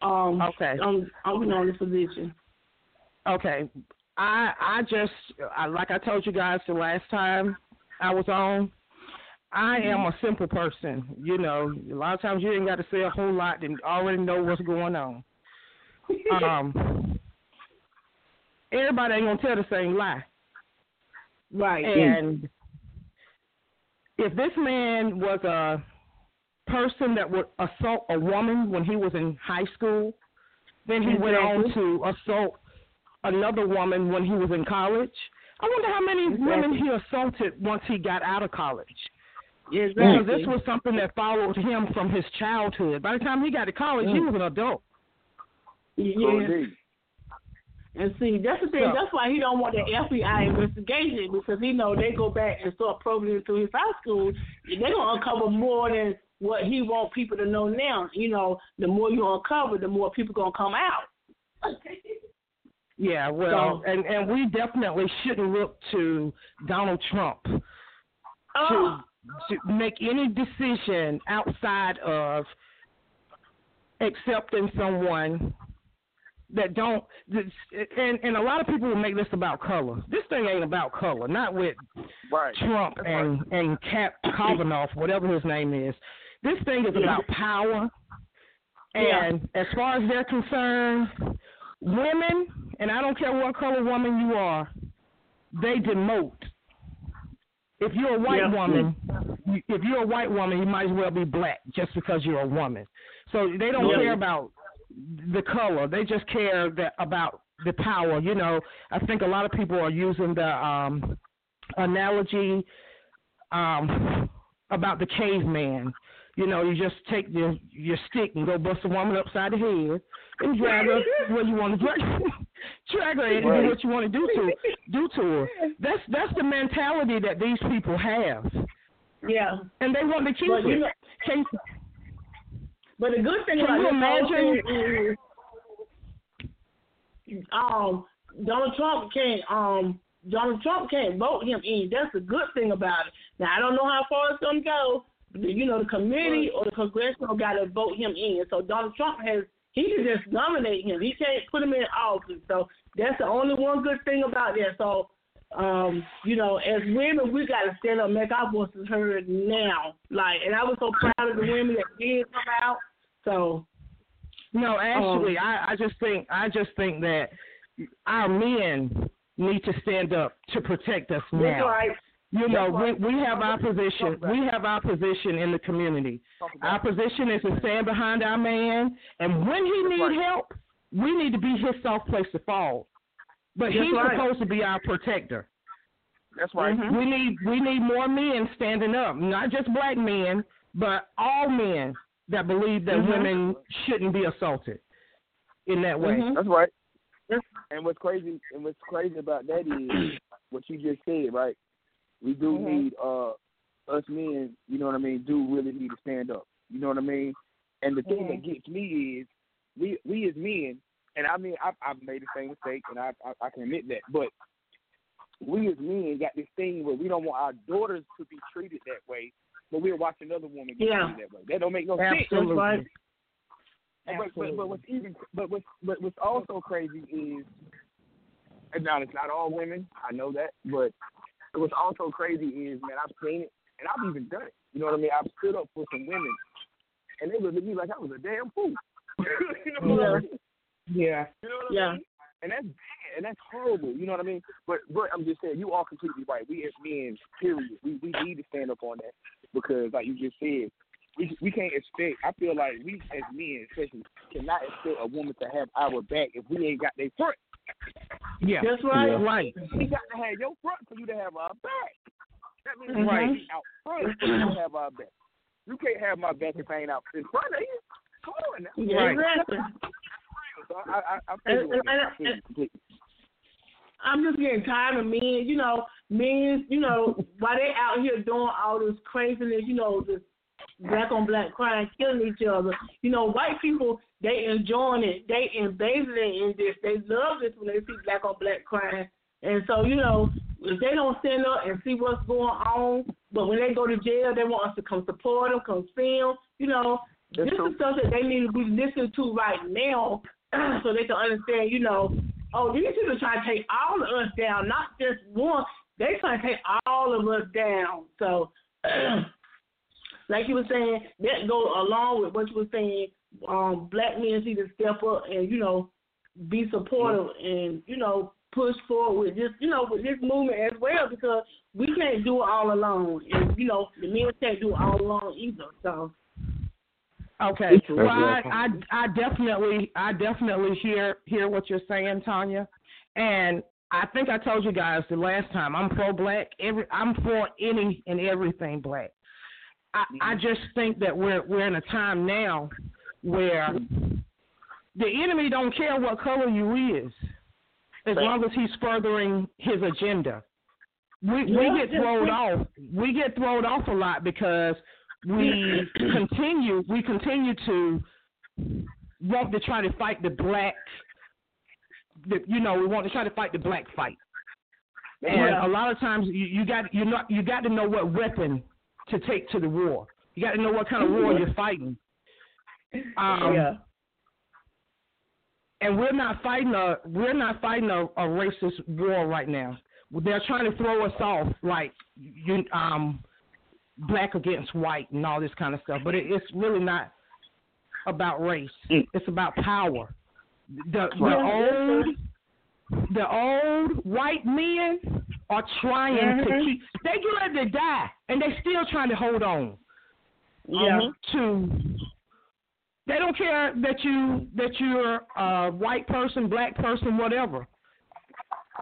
Um, Okay. on on, you know, on this position. Okay. I I just I, like I told you guys the last time I was on. I am a simple person. You know, a lot of times you ain't got to say a whole lot and already know what's going on. Um, everybody ain't gonna tell the same lie. Right. And if this man was a person that would assault a woman when he was in high school, then he went on to assault another woman when he was in college. I wonder how many women he assaulted once he got out of college. Because this was something that followed him from his childhood. By the time he got to college, he mm. was an adult. So yeah. indeed. And see, that's the thing. So- That's why he don't want the FBI investigation because he know they go back and start probing into his high school. They gonna uncover more than what he want people to know now. You know, the more you uncover, the more people gonna come out. Yeah, well, So- and and we definitely shouldn't look to Donald Trump Oh, to make any decision outside of accepting someone that don't and and a lot of people will make this about color. This thing ain't about color, not with Right. Trump and and Cap Kavanaugh, whatever his name is. This thing is about power. Yeah. And as far as they're concerned, women, and I don't care what color woman you are, they demote. If you're a white Yeah. woman, if you're a white woman, you might as well be black just because you're a woman. So they don't Yeah. care about the color. They just care that about the power. You know, I think a lot of people are using the um, analogy um, about the caveman. You know, you just take your your stick and go bust a woman upside the head and drag her where you want to drag, drag her and do what you want to do to do to her. That's that's the mentality that these people have, Yeah. and they want to keep But it. you know, but the good thing Can about you imagine? is, um, Donald Trump can't um Donald Trump can't vote him in. That's the good thing about it. Now I don't know how far it's gonna go. You know, the committee or the congressional got to vote him in. So Donald Trump has he can just nominate him. He can't put him in office. So that's the only one good thing about that. So um, you know, as women, we got to stand up, and make our voices heard now. Like, and I was so proud of the women that did come out. So No, actually, Um, I, I just think I just think that our men need to stand up to protect us now. right. You know, right. we we have our position. We have our position in the community. Our position is to stand behind our man, and when he need help, we need to be his soft place to fall. But That's he's right. supposed to be our protector. That's right. Mhm. We need we need more men standing up, not just black men, but all men that believe that Mhm. women shouldn't be assaulted in that way. Mhm. That's right. And what's crazy and what's crazy about that is what you just said, right? We do Mhm. need uh us men, you know what I mean, do really need to stand up. You know what I mean? And the thing that Mhm. gets me is we we as men and I mean I've I've made the same mistake and I, I I can admit that, but we as men got this thing where we don't want our daughters to be treated that way, but we'll watch another woman get Yeah. treated that way. That don't make no Absolutely. sense. That's right. And But, but, but what's even but what's but what's also crazy is and now it's not all women, I know that, but what's also crazy is man, I've seen it and I've even done it. You know what I mean? I've stood up for some women and they looked at me like I was a damn fool. you know what I Yeah. mean? Yeah. You know what I Yeah. mean? And that's bad and that's horrible. You know what I mean? But but I'm just saying, you are completely right. We as men, period, we we need to stand up on that because, like you just said, we we can't expect. I feel like we as men, especially, cannot expect a woman to have our back if we ain't got their front. Yeah. That's right. Yeah. Right. We got to have your front for you to have our back. That means Mhm. right out front for you to have our back. You can't have my back if I ain't out in front of you. Come on now. Yeah, Right. exactly. So I I, I feel you And- and- feel you completely. I'm just getting tired of men, you know, men, you know, why they out here doing all this craziness, you know, this black on black crime, killing each other. You know, white people they enjoying it, they embracing it in this. They love this when they see black on black crime. And so, you know, if they don't stand up and see what's going on, but when they go to jail, they want us to come support them, come see them. You know, That's this true. is stuff that they need to be listening to right now, so they can understand. You know, oh, these people trying to take all of us down, not just one. They trying to take all of us down. So, like you were saying, that go along with what you were saying. Um, black men need to step up and you know be supportive and you know push forward with this you know with this movement as well because we can't do it all alone and you know the men can't do it all alone either. So. Okay. Well, I. I I definitely I definitely hear hear what you're saying, Tanya, and I think I told you guys the last time I'm pro black. Every I'm for any and everything black. I I just think that we're we're in a time now where the enemy don't care what color you is, as long as he's furthering his agenda. We we get thrown off. We get thrown off a lot because we continue we continue to want to try to fight the black the, you know we want to try to fight the black fight and Yeah. a lot of times you, you got you not you got to know what weapon to take to the war you got to know what kind of war you're fighting um, yeah. and we're not fighting a we're not fighting a, a racist war right now. They're trying to throw us off like you um black against white and all this kind of stuff, but it, it's really not about race. Mm. It's about power. The the old the old white men are trying to Mhm. keep they get ready to die and they still trying to hold on Yeah. to they don't care that you that you're a white person, black person, whatever.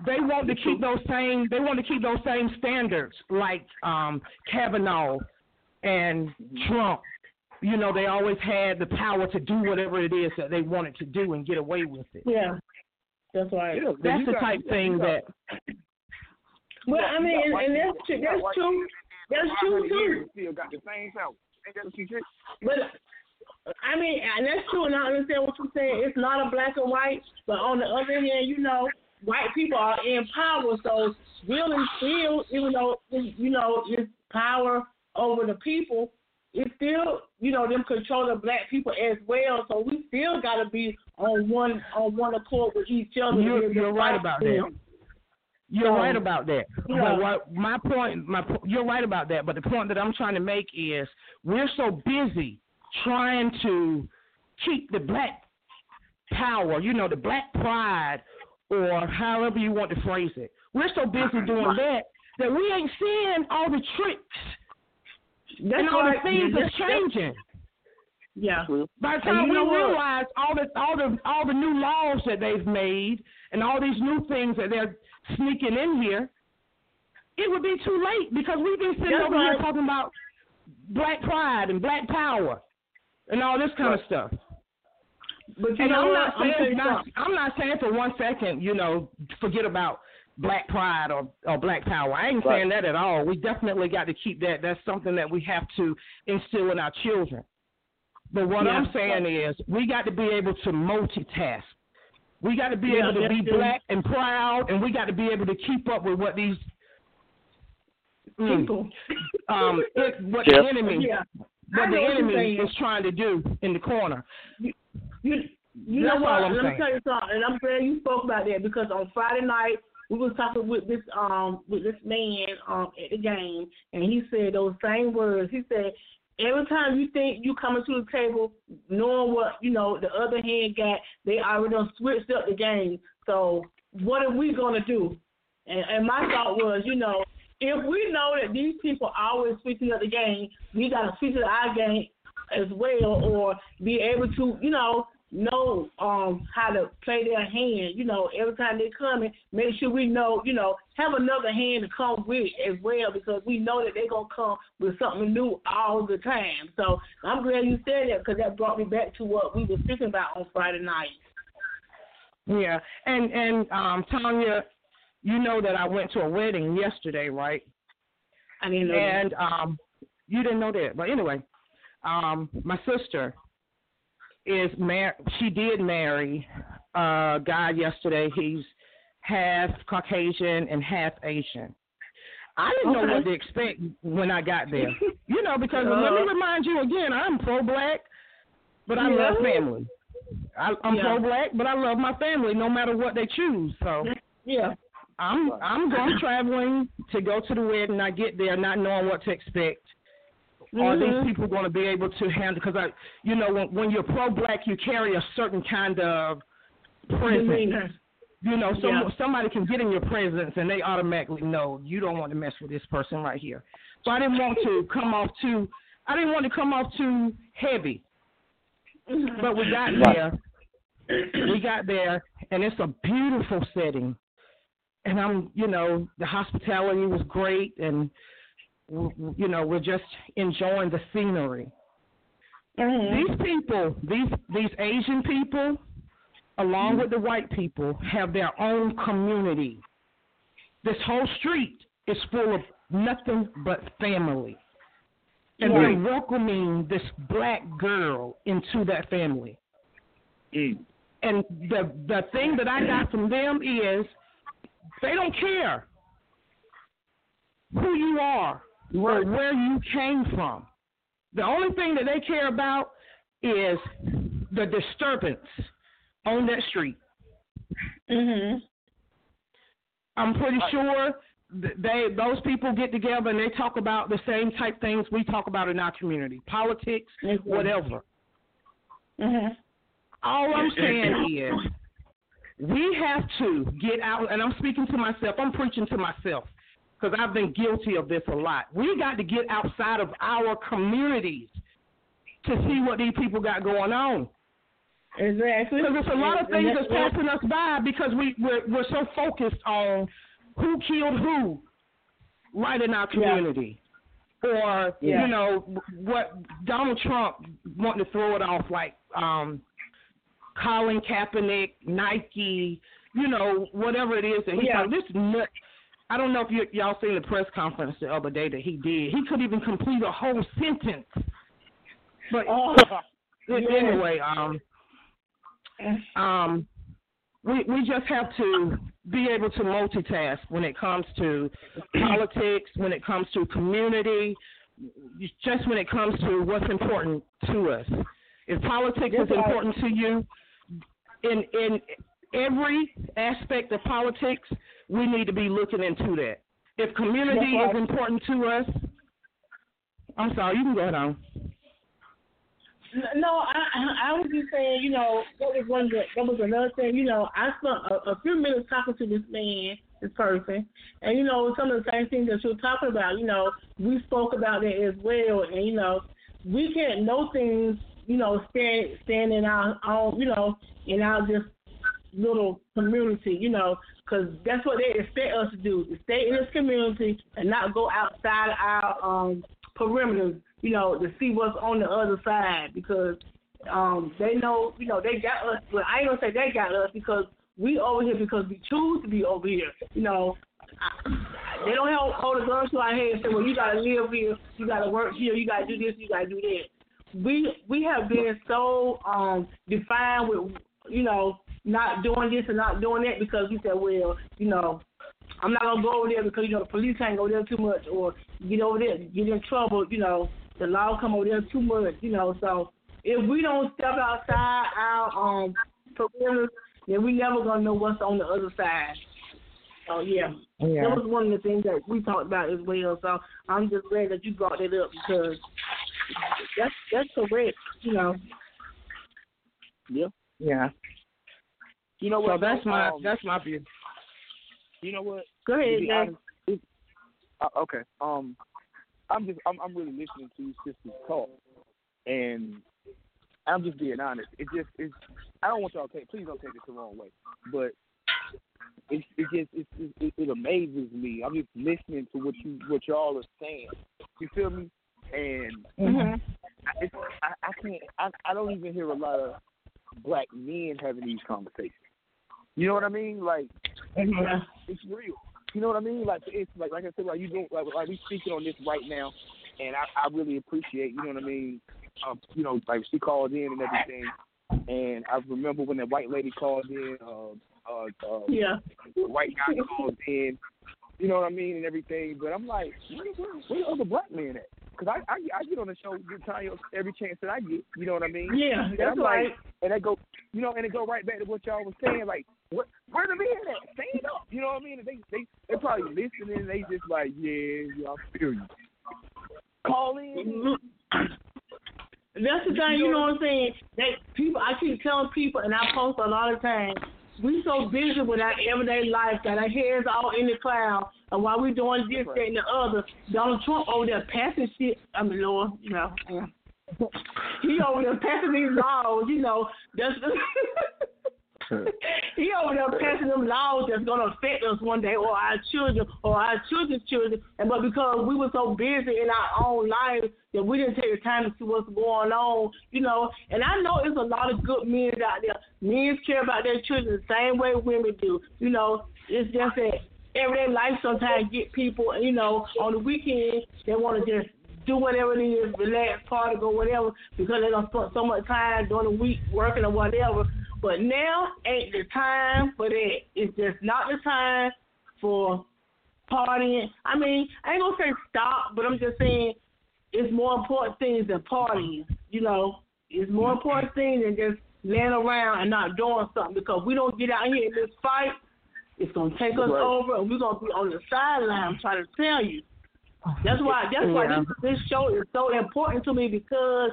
They want to keep those same they want to keep those same standards like um Kavanaugh and Trump you know, they always had the power to do whatever it is that they wanted to do and get away with it. Yeah, that's right. Yeah, 'cause That's the got- type thing got- that Well, I mean, and, and that's true. you got That's white true. That's true too. Still got the same South. Ain't that what you said? But I mean, and that's true, and I understand what you're saying. It's not a black and white, but on the other hand, you know, white people are in power, so really, still, even though you know it's power over the people, it's still you know them controlling black people as well. So we still got to be on one on one accord with each other. You're- you're right about them. You're So, right about that. yeah. But what my point, my you're right about that. But the point that I'm trying to make is we're so busy trying to keep the black power, you know, the black pride, or however you want to phrase it. We're so busy doing that that we ain't seeing all the tricks That's and all right. the things Yeah, that's that's- changing. Yeah. By the time we realize all the all the all the new laws that they've made and all these new things that they're sneaking in here, it would be too late because we've been sitting That's over right. here talking about black pride and black power and all this kind of stuff. But you And know I'm what? not I'm saying not. I'm not saying for one second, you know, forget about black pride or, or black power. I ain't Right. saying that at all. We definitely got to keep that. That's something that we have to instill in our children. But what Yeah. I'm saying is we got to be able to multitask. We got to be Yeah, able to be true. black and proud, and we got to be able to keep up with what these mm, People. um it, what Yeah. the enemy Yeah. what I the know what you're enemy saying. is trying to do in the corner. You you you know That's what? I'm Let saying. me tell you something, and I'm glad you spoke about that because on Friday night we was talking with this um with this man um at the game, and he said those same words. He said every time you think you coming to the table knowing what you know the other hand got, they already done switched up the game. So what are we gonna do? And, and my thought was, you know, if we know that these people always switching up the game, we gotta switch up our game as well, or be able to, you know, know um how to play their hand. You know, every time they come in, make sure we know, you know, have another hand to come with as well because we know that they're gonna come with something new all the time. So I'm glad you said that because that brought me back to what we were speaking about on Friday night. Yeah, and and um, Tanya, you know that I went to a wedding yesterday, right? I didn't know that. And um, you didn't know that, but anyway, um, my sister is mar- She did marry a guy yesterday. He's half Caucasian and half Asian. I didn't know what to expect when I got there. You know, because let me remind you again, I'm pro-black, but I Yeah. love family. I, I'm Yeah. pro-black, but I love my family no matter what they choose. So Yeah. I'm I'm going traveling to go to the wedding. I get there not knowing what to expect. Are these Mhm. people going to be able to handle? Because I, you know, when when you're pro-black, you carry a certain kind of presence. You know, some, Yeah. somebody can get in your presence and they automatically know you don't want to mess with this person right here. So I didn't want to come off too. I didn't want to come off too heavy. But we got there. We got there, and it's a beautiful setting. And I'm, you know, the hospitality was great, and w- w- you know, we're just enjoying the scenery. Mhm. These people, these these Asian people, along with the white people, have their own community. This whole street is full of nothing but family. And they're welcoming this black girl into that family. Mm. And the the thing that I got from them is they don't care who you are or where you came from. The only thing that they care about is the disturbance on that street. Mhm. I'm pretty sure they those people get together and they talk about the same type things we talk about in our community, politics, whatever. Mhm. All I'm saying is we have to get out, and I'm speaking to myself. I'm preaching to myself because I've been guilty of this a lot. We got to get outside of our communities to see what these people got going on. Exactly. Because there's a lot of things that's that's- passing us by because we we're, we're so focused on who killed who right in our community. or Yeah. you know what Donald Trump wanting to throw it off like um Colin Kaepernick, Nike, you know whatever it is that he's Yeah. like this nut. I don't know if you, y'all seen the press conference the other day that he did. He couldn't even complete a whole sentence. But Oh, anyway, um, um, we we just have to be able to multitask when it comes to politics, when it comes to community, just when it comes to what's important to us. If politics That's is important to you, in in every aspect of politics, we need to be looking into that. If community is important to us, I'm sorry, you can go ahead on. No, I I I was just saying, you know, that was one that that was another thing. You know, I spent a, a few minutes talking to this man, this person, and you know, some of the same things that you're talking about. You know, we spoke about that as well, and you know, we can't know things. You know, stand stand in our own, you know, in our just little community, you know, because that's what they expect us to do: to stay in this community and not go outside our um perimeters, you know, to see what's on the other side because um they know, you know, they got us. But I ain't gonna say they got us because we over here because we choose to be over here. You know, I, they don't hold, hold a gun to our head and say, well, you gotta live here, you gotta work here, you gotta do this, you gotta do that. We we have been so um defined with, you know, not doing this and not doing that because we said, well, you know, I'm not gonna go over there because you know the police can't go there too much, or get over there, get in trouble. You know, the law come over there too much. You know, so if we don't step outside our um perimeters, then we never gonna know what's on the other side. So yeah, Yeah. that was one of the things that we talked about as well. So I'm just glad that you brought that up because that's that's correct. You know. Yeah. Yeah. You know So that's my um, that's my view. You know what? Go ahead, honest, uh, okay. Um, I'm just I'm I'm really listening to you sisters talk, and I'm just being honest. It just it's I don't want y'all to take please don't take this the wrong way, but it it just it it, it, it amazes me. I'm just listening to what you what y'all are saying. You feel me? And Mm-hmm. I, it's, I I can't I I don't even hear a lot of black men having these conversations. You know what I mean? Like Yeah. it's real. You know what I mean? Like it's like like I said, like you don't like like we speaking on this right now, and I I really appreciate. You know what I mean? Um, you know, like she called in and everything, and I remember when that white lady called in. Uh, uh, uh, Yeah. the white guy called in. You know what I mean and everything. But I'm like, where where, where the other black men at? Because I, I I get on the show good time every chance that I get. You know what I mean? Yeah, And that's I'm like, and I go, you know, and it go right back to what y'all was saying, like, what, where the men at? Stand up, you know what I mean? And they, they, they probably listening, and they just like, yeah, yeah, I feel you. Call in. Mm-hmm. That's the thing, you know what I'm saying? That people, I keep telling people, and I post a lot of times. We so busy with our everyday life that our heads all in the cloud, and while we doing this, that, and the other, Donald Trump over there passing shit. I mean, Lord, you know, yeah. he over there passing these laws. You know, that's he over there passing them laws that's gonna affect us one day, or our children, or our children's children. And but because we were so busy in our own lives that we didn't take the time to see what's going on, you know. And I know there's a lot of good men out there. Men care about their children the same way women do. You know, it's just that everyday life sometimes get people. You know, on the weekend they want to just do whatever it is, relax, party, go whatever, because they don't spend so much time during the week working or whatever. But now ain't the time for that. It's just not the time for partying. I mean, I ain't gonna say stop, but I'm just saying it's more important things than partying. You know, it's more important things than just laying around and not doing something because we don't get out here in this fight. It's gonna take us Right. over, and we're gonna be on the sideline. I'm trying to tell you. That's why. That's why Yeah. this, this show is so important to me because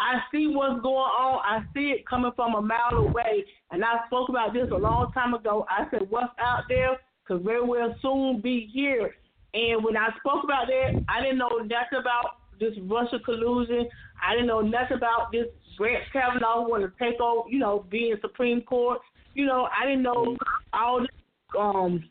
I see what's going on. I see it coming from a mile away. And I spoke about this a long time ago. I said, what's out there could very well soon be here. And when I spoke about that, I didn't know nothing about this Russia collusion. I didn't know nothing about this Brett Kavanaugh want to take over, you know, being Supreme Court. You know, I didn't know all this, um,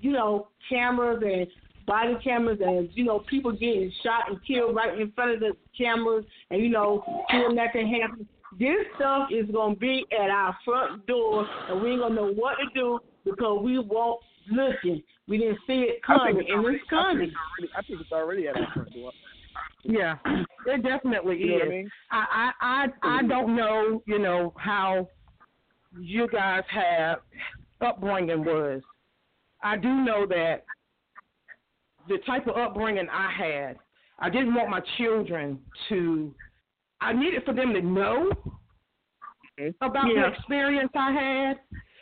you know, cameras and body cameras and you know people getting shot and killed right in front of the cameras and you know doing nothing happen. This stuff is gonna be at our front door and we ain't gonna know what to do because we won't listen. We didn't see it coming and it's coming. I think it's already at our front door. Yeah, it definitely You know is. what I mean? I, I I I don't know, you know, how you guys have upbringing was. I do know that the type of upbringing I had, I didn't want my children to. I needed for them to know about Yeah. the experience I had,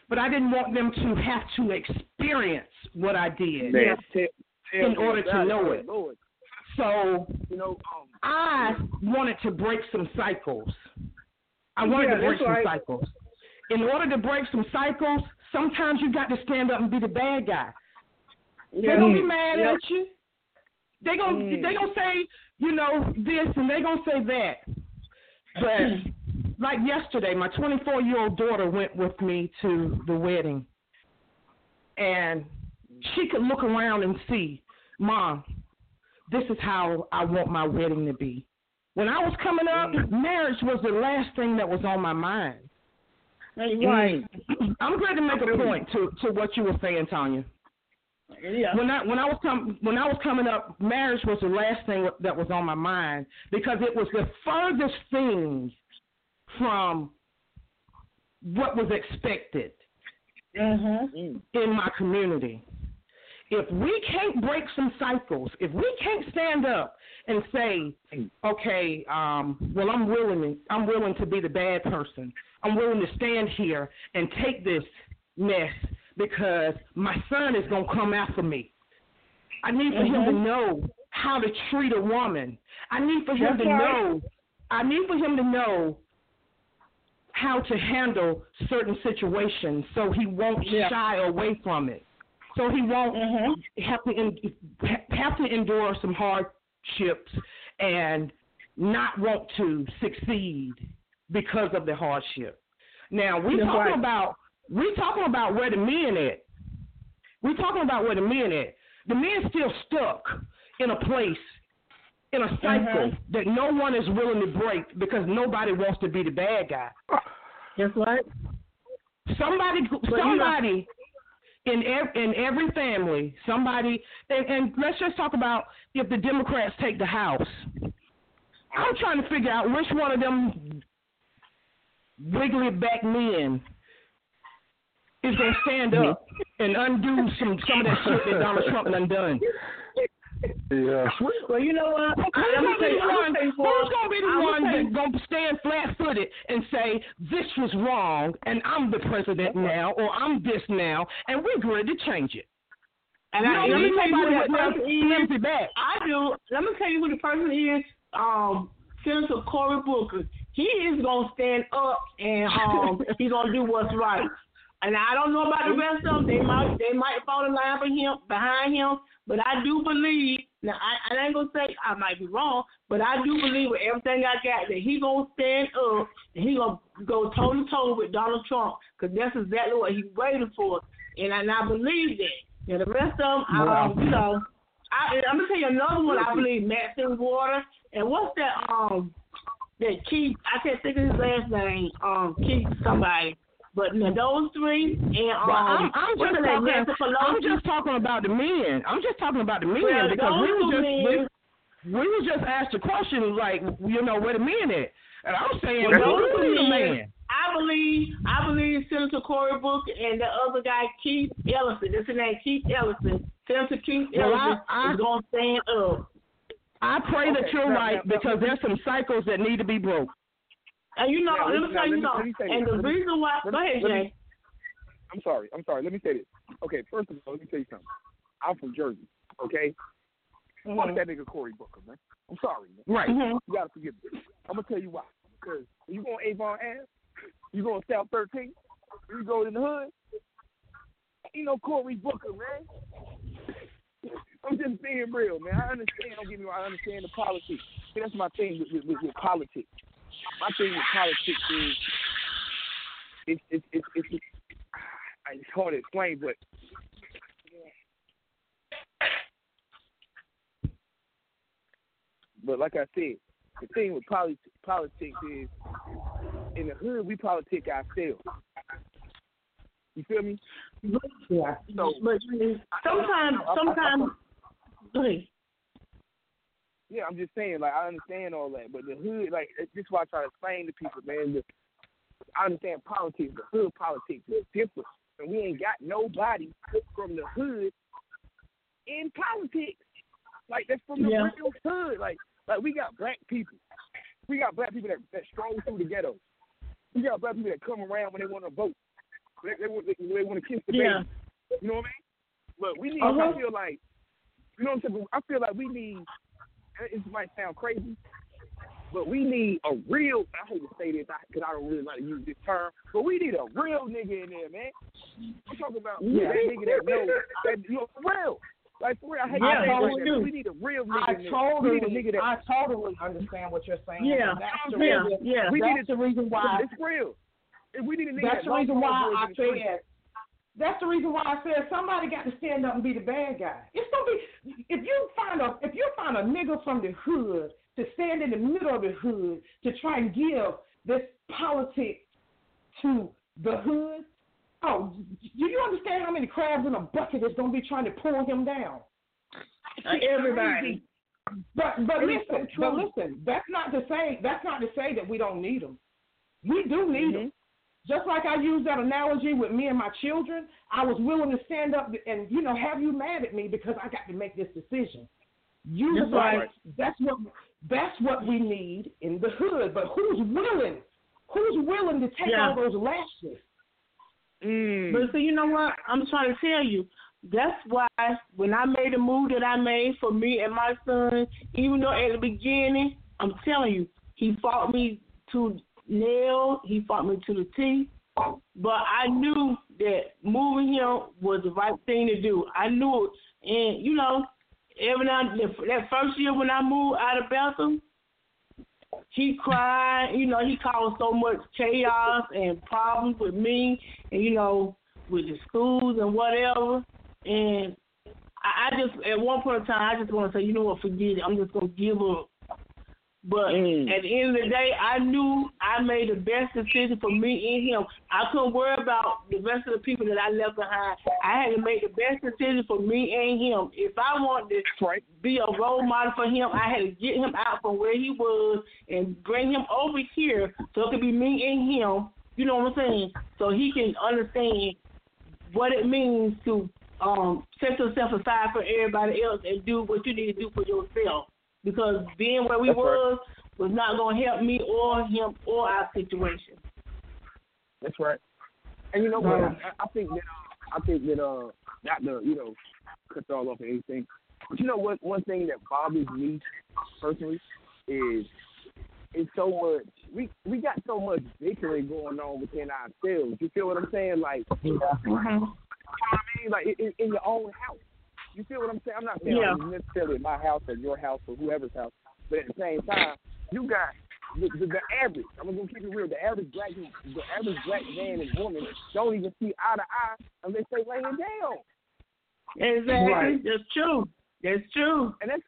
but I didn't want them to have to experience what I did. Man, tell, tell In me order to know it. Lord. So You know, um, I wanted to break some cycles. I wanted Yeah, to break some right. cycles. In order to break some cycles, sometimes you got to stand up and be the bad guy. They're gonna be mad Yep. at you. They gonna Mm. they gonna say you know this and they gonna say that. But like yesterday, my 24 year old daughter went with me to the wedding, and she could look around and see, Mom, this is how I want my wedding to be. When I was coming up, marriage was the last thing that was on my mind. Right. I'm glad to make a point to to what you were saying, Tanya. Yeah. When I when I was com- when I was coming up, marriage was the last thing that was on my mind because it was the furthest thing from what was expected Mhm. mm, in my community. If we can't break some cycles, if we can't stand up and say, okay, um, well, I'm willing, I'm willing to be the bad person. I'm willing to stand here and take this mess because my son is gonna come after me. I need for him to know how to treat a woman. I need for him That's to know. I need for him to know how to handle certain situations so he won't Yeah. shy away from it. So he won't Mhm. have to have to endure some hardships and not want to succeed because of the hardship. Now we That's talking right. about we talking about where the men at. We talking about where the men at. The men still stuck in a place in a cycle Mhm. that no one is willing to break because nobody wants to be the bad guy. That's what? Somebody, somebody in ev- in every family, somebody, and, and let's just talk about if the Democrats take the House. I'm trying to figure out which one of them wiggly back men is gonna stand up and undo some some of that shit that Donald Trump done done. Yeah. Well, you know what? Who's I- I'm gonna be tell you- the one? tell Who's gonna be the I'm one tell that's gonna stand flat footed and say this was wrong and I'm the president now or I'm this now and we're going to change it? And You I, don't let me need tell you who with that no person is. back. I do. Let me tell you who the person is. Um, Senator Cory Booker. He is gonna stand up and um, he's gonna do what's right. And I don't know about the rest of them. They might they might fall in line for him behind him, but I do believe. Now I, I ain't gonna say I might be wrong, but I do believe with everything I got that he gonna stand up and he gonna go toe to toe with Donald Trump because that's exactly what he's waiting for. And I, and I believe that. And the rest of them, um, you know, I, I'm gonna tell you another one. I believe Maxine Water and what's that? Um, that Keith. I can't think of his last name. Um, Keith somebody. But now those three and um, Well, I'm, I'm just talking. I'm just talking about the men. I'm just talking about the men Well, because we were just men- we, we were just asked the question like you know where the men at, and I'm saying Well, those who's the men- man? I believe I believe Senator Cory Booker and the other guy Keith Ellison. That's his name, Keith Ellison. Senator Keith Well, Ellison I- I- is gonna stand up. I pray that Okay, you're now- right now- because there's some cycles that need to be broke. And you know, Now, let me tell you something. let me say And the me- reason why, go ahead, let me- Jay. I'm sorry. I'm sorry. Let me say this. Okay, first of all, let me tell you something. I'm from Jersey. Okay, fuck that nigga Cory Booker, man. I'm sorry, man. Right. Mhm. You gotta forgive me. I'm gonna tell you why. Because you go on Avon Ave, you go on South 13, you go in the hood, ain't no Cory Booker, man. I'm just being real, man. I understand. Don't get me wrong. I understand the politics. See, that's my thing with, with, with, with politics my thing with politics is it's it's it's it's, it's hard to explain, but but like I said, the thing with polit- politics is in the hood we politic ourselves. You feel me? Yeah. So, but sometimes, sometimes. I, I, I. Yeah, I'm just saying, like I understand all that, but the hood, like this is why I try to explain to people, man. The, I understand politics, the hood politics is different, and we ain't got nobody from the hood in politics. Like that's from the Yeah. real hood. Like, like we got black people, we got black people that that stroll through the ghettos. We got black people that come around when they want to vote. They, they, want- they, they want to kiss the Yeah. baby. You know what I mean? But we need. Uh-huh. I feel like, you know what I'm saying. I feel like we need. And It might sound crazy, but we need a real. I hate to say this because I don't really like to use this term, but we need a real nigga in there, man. I'm talking about Yeah. that nigga that knows that you know for real. Like for real, I hate Yeah, to say it totally that, but we need a real nigga I in there. we totally, need a nigga that I totally understand what you're saying. Yeah. That's the Yeah. reason, Yeah. we need that's the reason why. it's real. And we need a nigga That's that the reason why I in the said. That's the reason why I said somebody got to stand up and be the bad guy. It's gonna be if you find a if you find a nigga from the hood to stand in the middle of the hood to try and give this politics to the hood. Oh, do you understand how many crabs in a bucket is gonna be trying to pull him down? Uh, everybody. But but It is so listen, but listen, that's not to say that's not to say that we don't need them. We do need them. Just like I used that analogy with me and my children, I was willing to stand up and you know have you mad at me because I got to make this decision. You That's right. right. That's what that's what we need in the hood. But who's willing? Who's willing to take Yeah. all those lashes? Mm. But see, you know what? I'm trying to tell you. That's why when I made the move that I made for me and my son, even though at the beginning, I'm telling you, he fought me to nail, he fought me to the teeth. But I knew that moving him was the right thing to do. I knew it, and you know, every now that first year when I moved out of Bethel, he cried. You know, he caused so much chaos and problems with me, and you know, with the schools and whatever. And I, I just, at one point in time, I just want to say, you know what, forget it. I'm just gonna give up. But Mm. at the end of the day, I knew I made the best decision for me and him. I couldn't worry about the rest of the people that I left behind. I had to make the best decision for me and him. If I wanted to right. be a role model for him, I had to get him out from where he was and bring him over here so it could be me and him. You know what I'm saying? So he can understand what it means to um set yourself aside for everybody else and do what you need to do for yourself. Because being where we That's right. was was not going to help me or him or our situation. That's right. And you know what? I, I think that uh, I think that uh not to you know cut y'all off or anything, but you know what? One thing that bothers me personally is it's so much we we got so much bickering going on within ourselves. You feel what I'm saying? Like you know what I mean? Like in, in your own house. You feel what I'm saying? I'm not saying Yeah. it's necessarily my house or your house or whoever's house, but at the same time, you got the, the, the average. I'm gonna keep it real. The average black, the average black man and woman don't even see eye to eye unless they say laying down, Exactly. Right. That's true. That's true. and that's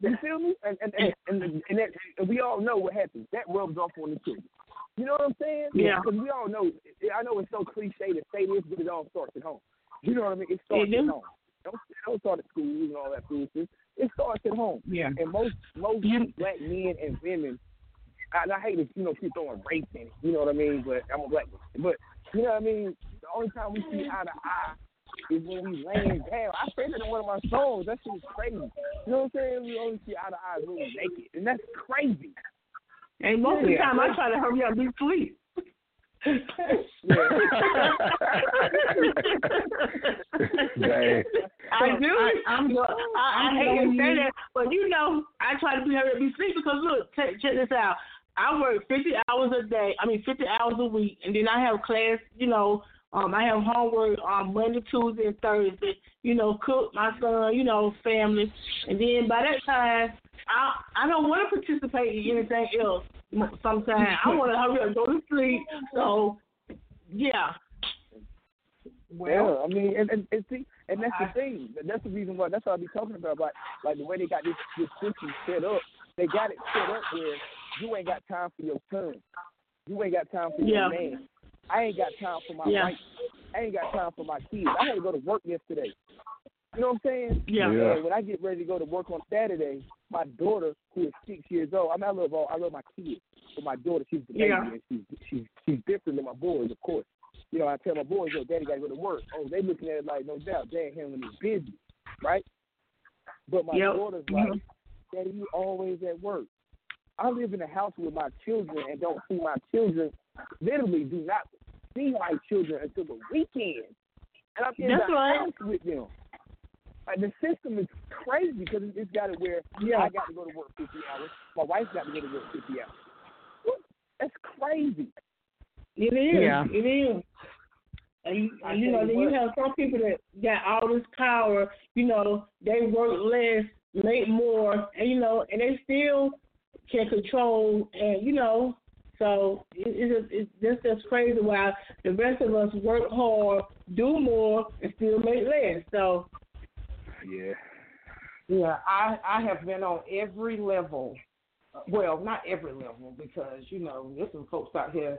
you feel me? And and and, and, and, that, and we all know what happens. That rubs off on the children. You know what I'm saying? Yeah. Because we all know. I know it's so cliche to say this, but it all starts at home. You know what I mean? It starts It at home. Don't, don't start at school and all that foolishness. It starts at home. Yeah. And most most black men and women, and I hate to you know keep throwing race in it. You know what I mean? But I'm a black man. But you know what I mean? The only time we see eye to eye is when we laying down. I said that in one of my songs. That shit is crazy. You know what I'm saying? We only see eye to eye when we naked, and that's crazy. And most of the time, I try to hurry up and be asleep. Dang. I do. I- I, I'm- I, I hate to say that, but you know, I try to be up and be asleep because look, check, check this out. I work 50 hours a day. I mean, 50 hours a week, and then I have class. You know, um, I have homework on Monday, Tuesday, and Thursday. You know, cook my son. You know, family, and then by that time, I I don't want to participate in anything else. Sometimes I want to hurry up go to sleep. So, yeah. yeah, I mean, and, and, and see, and that's the thing. That's the reason why. That's what I be talking about. Like, like the way they got this this system set up. they got it set up where you ain't got time for your son. You ain't got time for your Yeah. man. I ain't got time for my Yeah. wife. I ain't got time for my kids. I had to go to work yesterday. You know what I'm saying? Yeah. Yeah. And when I get ready to go to work on Saturday, my daughter, who is six years old, I mean, I love all, I love my kids, but my daughter, she's the baby, Yeah. and she's she's she's different than my boys, of course. You know, I tell my boys, yo, daddy got to go to work. Oh, they looking at it like, no doubt, dad handling his business, right? But my Yep. daughter's like, Mhm. daddy, you always at work. I live in a house with my children and don't see my children. Literally, do not see my children until the weekend, and I'm in That's the right. house with them. Like the system is crazy because it's got it where Yeah. I got to go to work 50 hours. My wife's got to go to work 50 hours. What? That's crazy. It is. Yeah. It is. And, you- and you know, you then you have some people that got all this power. You know, they work less, make more, and you know, and they still can control. And you know, so it, it's just, it's just just crazy. While the rest of us work hard, do more, and still make less. So Yeah. Yeah, I I have been on every level. Well, not every level because you know there's some folks out here,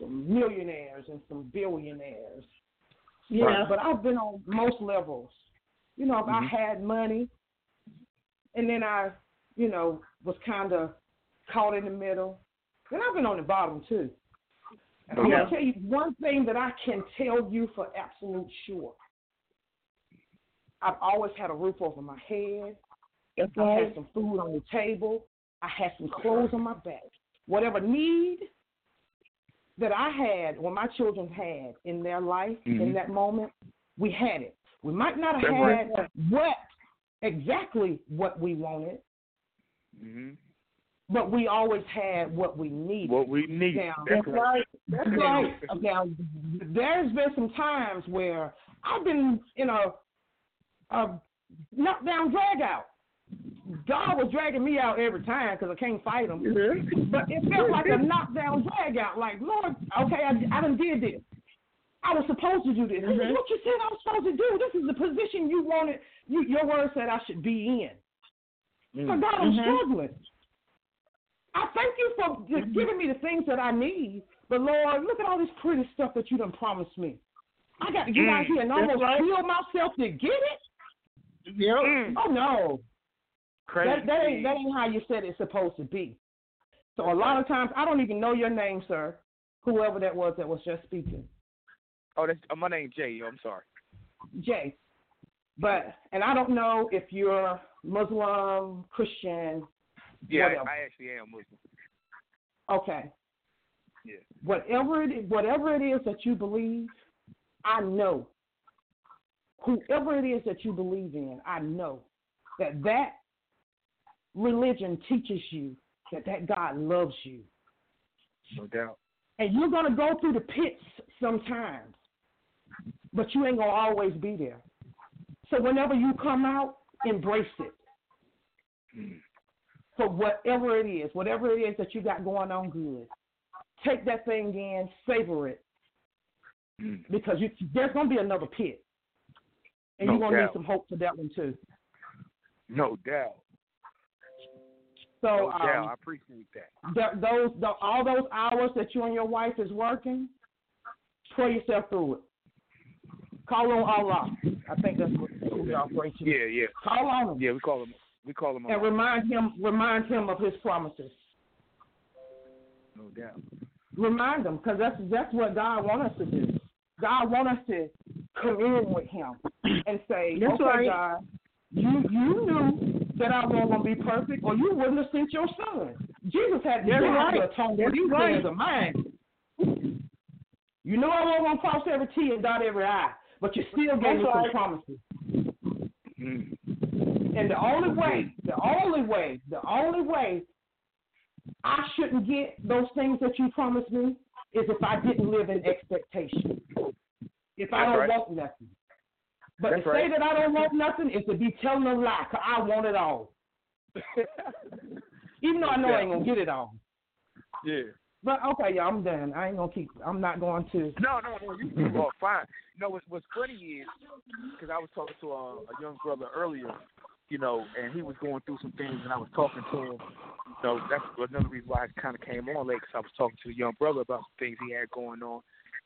some millionaires and some billionaires. yeah, But I've been on most levels. You know, if I mm-hmm. had money, and then I, you know, was kind of caught in the middle. Then I've been on the bottom too. And I'm gonna tell you one thing that I can tell you for absolute sure. I've always had a roof over my head. that's I had right. some food on the table. I had some clothes on my back. Whatever need that I had, or my children had in their life in Mhm. that moment, we had it. We might not have That's had what exactly what we wanted, hmm but we always had what we needed. What we need. Now, That's That's right. right. That's right. now, there's been some times where I've been in a, a knockdown drag out. God was dragging me out every time because I can't fight him. But it felt like a knockdown drag out. Like, Lord, okay, I, I done did this. I was supposed to do this. This is mm-hmm. what you said I was supposed to do. This is the position you wanted. You, your word said I should be in. So mm. God, I'm Mhm. struggling. I thank you for just mm-hmm. giving me the things that I need. But Lord, look at all this pretty stuff that you done promised me. I got to get out mm. here and almost right. kill myself to get it. Yep. Oh no, Crazy. that, that ain't that ain't how you said it's supposed to be. So a lot of times I don't even know your name, sir. Whoever that was that was just speaking, Oh, that's uh, my name's Jay. I'm sorry. Jay. But and I don't know if you're Muslim, Christian. Yeah, Whatever. I, actually am Muslim. Okay. Yeah. Whatever it whatever it is that you believe, I know. Whoever it is that you believe in, I know that that religion teaches you that that God loves you, No doubt. and you're gonna go through the pits sometimes, but you ain't gonna always be there. So whenever you come out, embrace it. For whatever it is, whatever it is that you got going on good, take that thing in, savor it, Mm. because you, there's gonna be another pit, and No you're gonna need some hope for that one too. No doubt. So No doubt. um, I appreciate that. th- those the, all those hours that you and your wife is working, pray yourself through it. Call on Allah. I think that's what y'all pray to. Yeah, yeah, Call on him yeah. We call him. We call him. and remind him remind him of his promises. No doubt. Remind him because that's that's what God wants us to do. God wants us to commune with Him and say, That's "Okay, right. God, you you knew that I wasn't gonna be perfect, or you wouldn't have sent your Son. Jesus had to right. to atone for these right. sins of mine. You know I wasn't gonna cross every T and dot every I, but you still gave me That's some right. promises. Mm. And the only way, the only way, the only way I shouldn't get those things that you promised me is if I didn't live in expectation. If I don't right. want nothing. But That's to right. say that I don't want nothing is to be telling a lie, because I want it all. Even though I know I ain't gonna get it all. yeah. But okay, y'all, I'm done. I ain't gonna keep. I'm not going to. No, no, no. You you are fine. No, what's what's funny is because I was talking to a, a young brother earlier, you know, and he was going through some things, and I was talking to him. You know, that's another reason why I kind of came on late, because I was talking to the young brother about some things he had going on.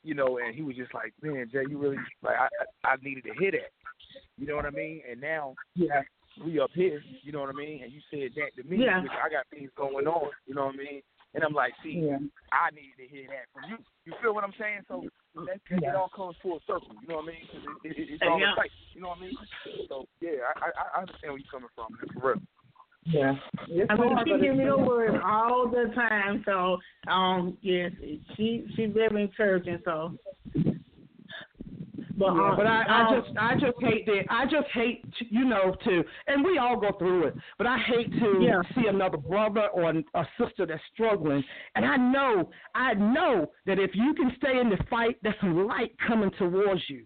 You know, and he was just like, "Man, Jay, you really like I I, needed to hear that." You know what I mean? And now, Yeah. we up here, you know what I mean? And you said that to me, Yeah. I got things going on, you know what I mean? And I'm like, see, Yeah. I needed to hear that from you. You feel what I'm saying? So that, that it all comes full circle, you know what I mean? it, it, it's all Yeah. in sight, you know what I mean? So yeah, I, I, I understand where you're coming from, man, for real. Yeah. I mean, she give me the word all the time. So, um, yes, she she's very encouraging. So, but Yeah, um, but I, I um, just I just hate that I just hate to, you know to and we all go through it. But I hate to Yeah. see another brother or a sister that's struggling. And I know I know that if you can stay in the fight, there's some light coming towards you.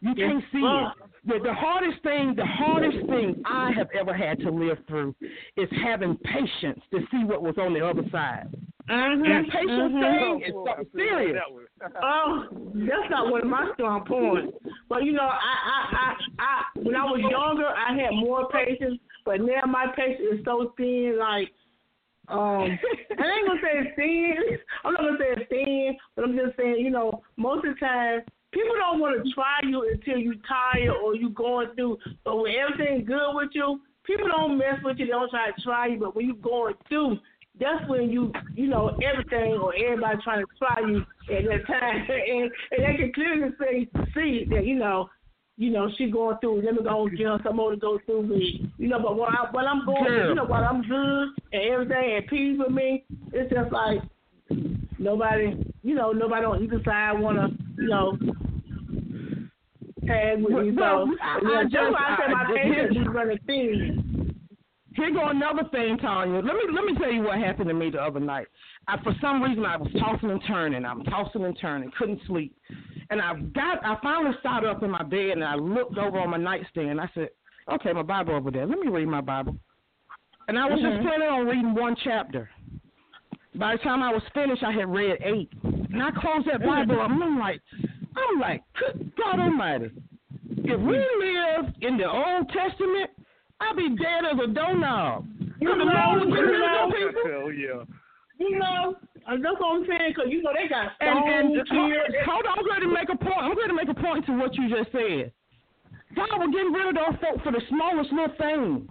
You can't see Well- it. The, the hardest thing, the hardest thing I have ever had to live through is having patience to see what was on the other side. mhm, That patience mhm. thing is something serious. Oh, that's not one of my strong points. But you know, I, I, I, I, when I was younger, I had more patience. But now my patience is so thin. Like, um, I ain't gonna say it's thin. I'm not gonna say it's thin, but I'm just saying, you know, most of the time. People don't want to try you until you tired or you going through. But when everything's good with you, people don't mess with you. They don't try to try you. But when you going through, that's when you you know everything or everybody trying to try you at that time, and, and they can clearly see see that you know. You know, she going through. Let me go and get her some more to go through with. You know, but while, I, while I'm going, Girl. you know, while I'm good and everything at peace with me, it's just like nobody, you know, nobody on either side want to, you know, tag with me. Well, So I- yeah, I just- why I say my patience is running thin. Here go another thing, Tanya. Let me let me tell you what happened to me the other night. I, for some reason, I was tossing and turning. I'm tossing and turning, couldn't sleep, and I got. I finally sat up in my bed and I looked over on my nightstand. I said, "Okay, my Bible over there. Let me read my Bible." And I was just mm-hmm. planning on reading one chapter. By the time I was finished, I had read eight, and I closed that Bible. up, and I'm like, I'm like, good God Almighty! If we live in the Old Testament, I'd be dead as a doorknob. You know, you know, people? Hell yeah. You know, uh, that's what I'm saying. Cause you know they got And, and stones here. hold on, I'm going to make a point. I'm going to make a point to what you just said. God will get rid of those folk for the smallest little things.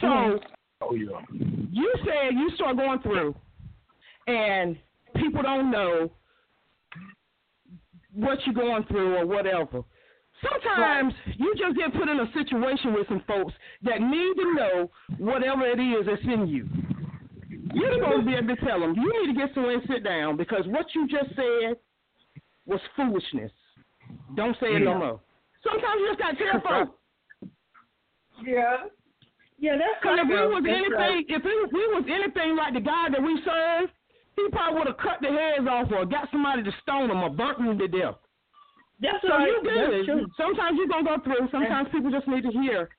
So Oh yeah. you said you start going through, and people don't know what you're going through or whatever. Sometimes you just get put in a situation with some folks that need to know whatever it is that's in you. You're supposed to be able to tell them, you need to get somewhere and sit down because what you just said was foolishness. Don't say it no more. Sometimes you just got to tell folks. Yeah. Yeah, that's Because if we was that's anything, right. if we, we was anything like the God that we serve, he probably would have cut the heads off or got somebody to stone them or burnt them to death. That's So right. you That's good. true. Sometimes you're gonna go through. Sometimes people just need to hear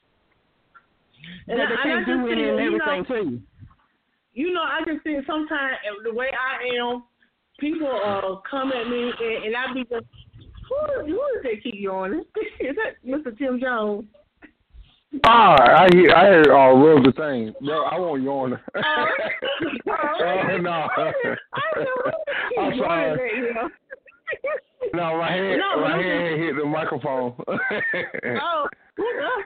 And that I- they can't do any and you know, to you. you know, I just think sometimes the way I am, people uh come at me and, and I be just, who, who is that keep yawning? is that Mr. Tim Jones? Ah, I hear, I heard all uh, love the thing. Bro, I won't yawn. Oh, oh no. I don't know who I'm sorry. yawning at, you know. No, my hand, No, my no, hand hit the microphone. oh,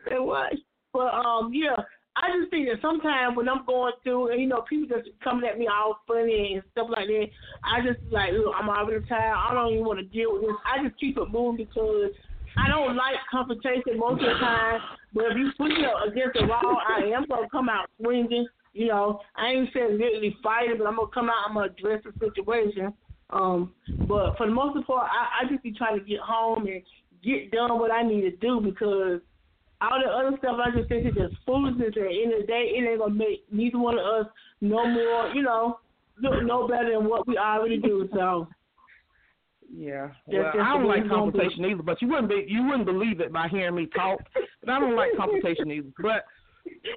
and what? But um, yeah, I just think that sometimes when I'm going through, and you know, people just coming at me all funny and stuff like that, I just like, look, I'm out already tired. I don't even want to deal with this. I just keep it moving because I don't like confrontation most of the time. But if you me up against the wall, I am gonna come out swinging. You know, I ain't saying literally fighting, but I'm gonna come out. I'm gonna address the situation. Um, but for the most part, I, I just be trying to get home and get done what I need to do because all the other stuff I just think is just foolishness. At the end of the day, it ain't gonna make neither one of us no more, you know, no better than what we already do. So Yeah. Well, just I don't like confrontation either, but you wouldn't be you wouldn't believe it by hearing me talk. But I don't like confrontation either. But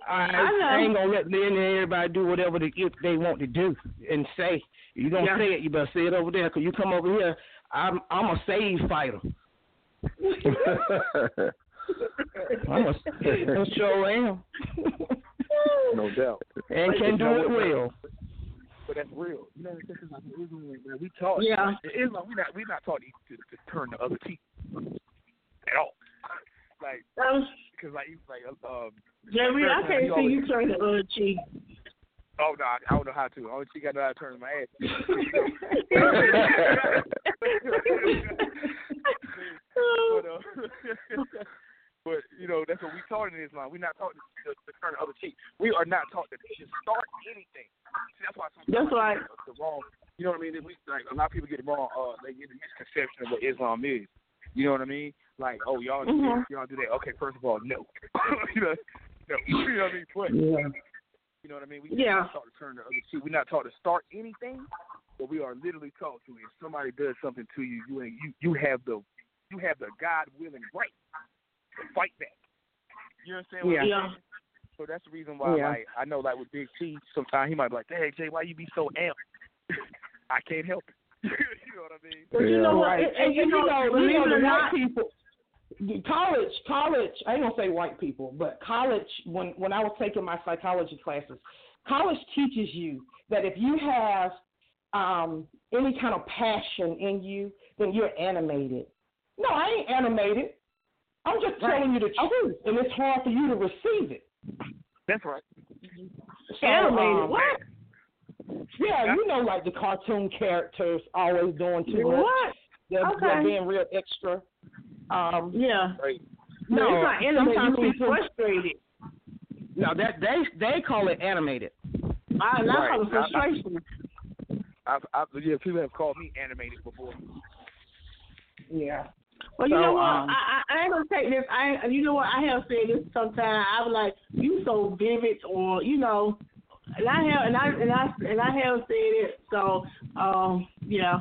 I, I. I ain't gonna let then everybody do whatever they they want to do and say. You gonna Yeah. say it, you better say it over there, 'cause you come over here. I'm I'm a save fighter. I'm a, I sure am. no doubt. and can do it well. But that's real. You know, this is like Islam, man. We taught. Yeah. Islam, we not we not taught to, to, turn the other cheek at all. Like, Um, because like, you- like, um, Jerry, I can't see you turn the other cheek. Oh no, I, I don't know how to. Only cheek I know how to turn my ass. but, uh, but you know that's what we taught in Islam. We're not taught to, to, to turn the other cheek. We are not taught to, start anything. See, that's why sometimes That's right. the wrong. You know what I mean? We like a lot of people get it wrong. Uh, they get a misconception of what Islam is. You know what I mean? Like, oh, y'all do Mhm. this, y'all do that. Okay, first of all, no. you know, no. You know what I mean? But Yeah. you know what I mean? We Yeah. not taught to turn the other cheek. We're not taught to start anything, but we are literally taught to. If somebody does something to you, you ain't you you have the you have the God willing right fight back. You understand what Yeah. I'm Yeah. saying? So that's the reason why, Yeah. like, I know, like with Big T, sometimes he might be like, "Hey, Jay, why you be so amped?" I can't help it. you know what I mean? But you know what? Right. And, and you know, you believe know, it the or white not, people, college, college. I ain't gonna say white people, but college. When when I was taking my psychology classes, college teaches you that if you have um, any kind of passion in you, then you're animated. No, I ain't animated. I'm just telling you the truth, and it's hard for you to receive it. That's right. So, animated. um, what? Yeah, you know, like the cartoon characters always doing too much. What? They're, Okay. they're being real extra. Um, Yeah. Right. No, no, it's not animated. sometimes You frustrated. no, that they they call it animated. I, and I Right. call it frustration. I've, I've, yeah, people have called me animated before. Yeah. Well, you So, know what? um, I, I I ain't gonna take this. I you know what? I have said this sometimes. I was like, you so vivid, or you know, and I have and I and I and I have said it. So, um, yeah,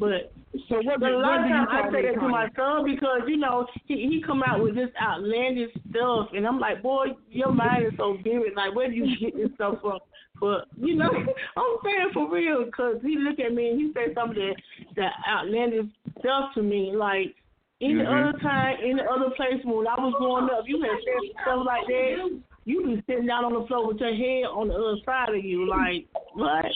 but. So what? But a lot of times I say that to my son because you know he he come out with this outlandish stuff, and I'm like, boy, your mind is so vivid. Like, where do you get this stuff from? But you know, I'm saying for real because he look at me and he say some of the the outlandish stuff to me. Like any Mhm. other time, any other place when I was growing up, you had said stuff like that. You be sitting down on the floor with your head on the other side of you, like what?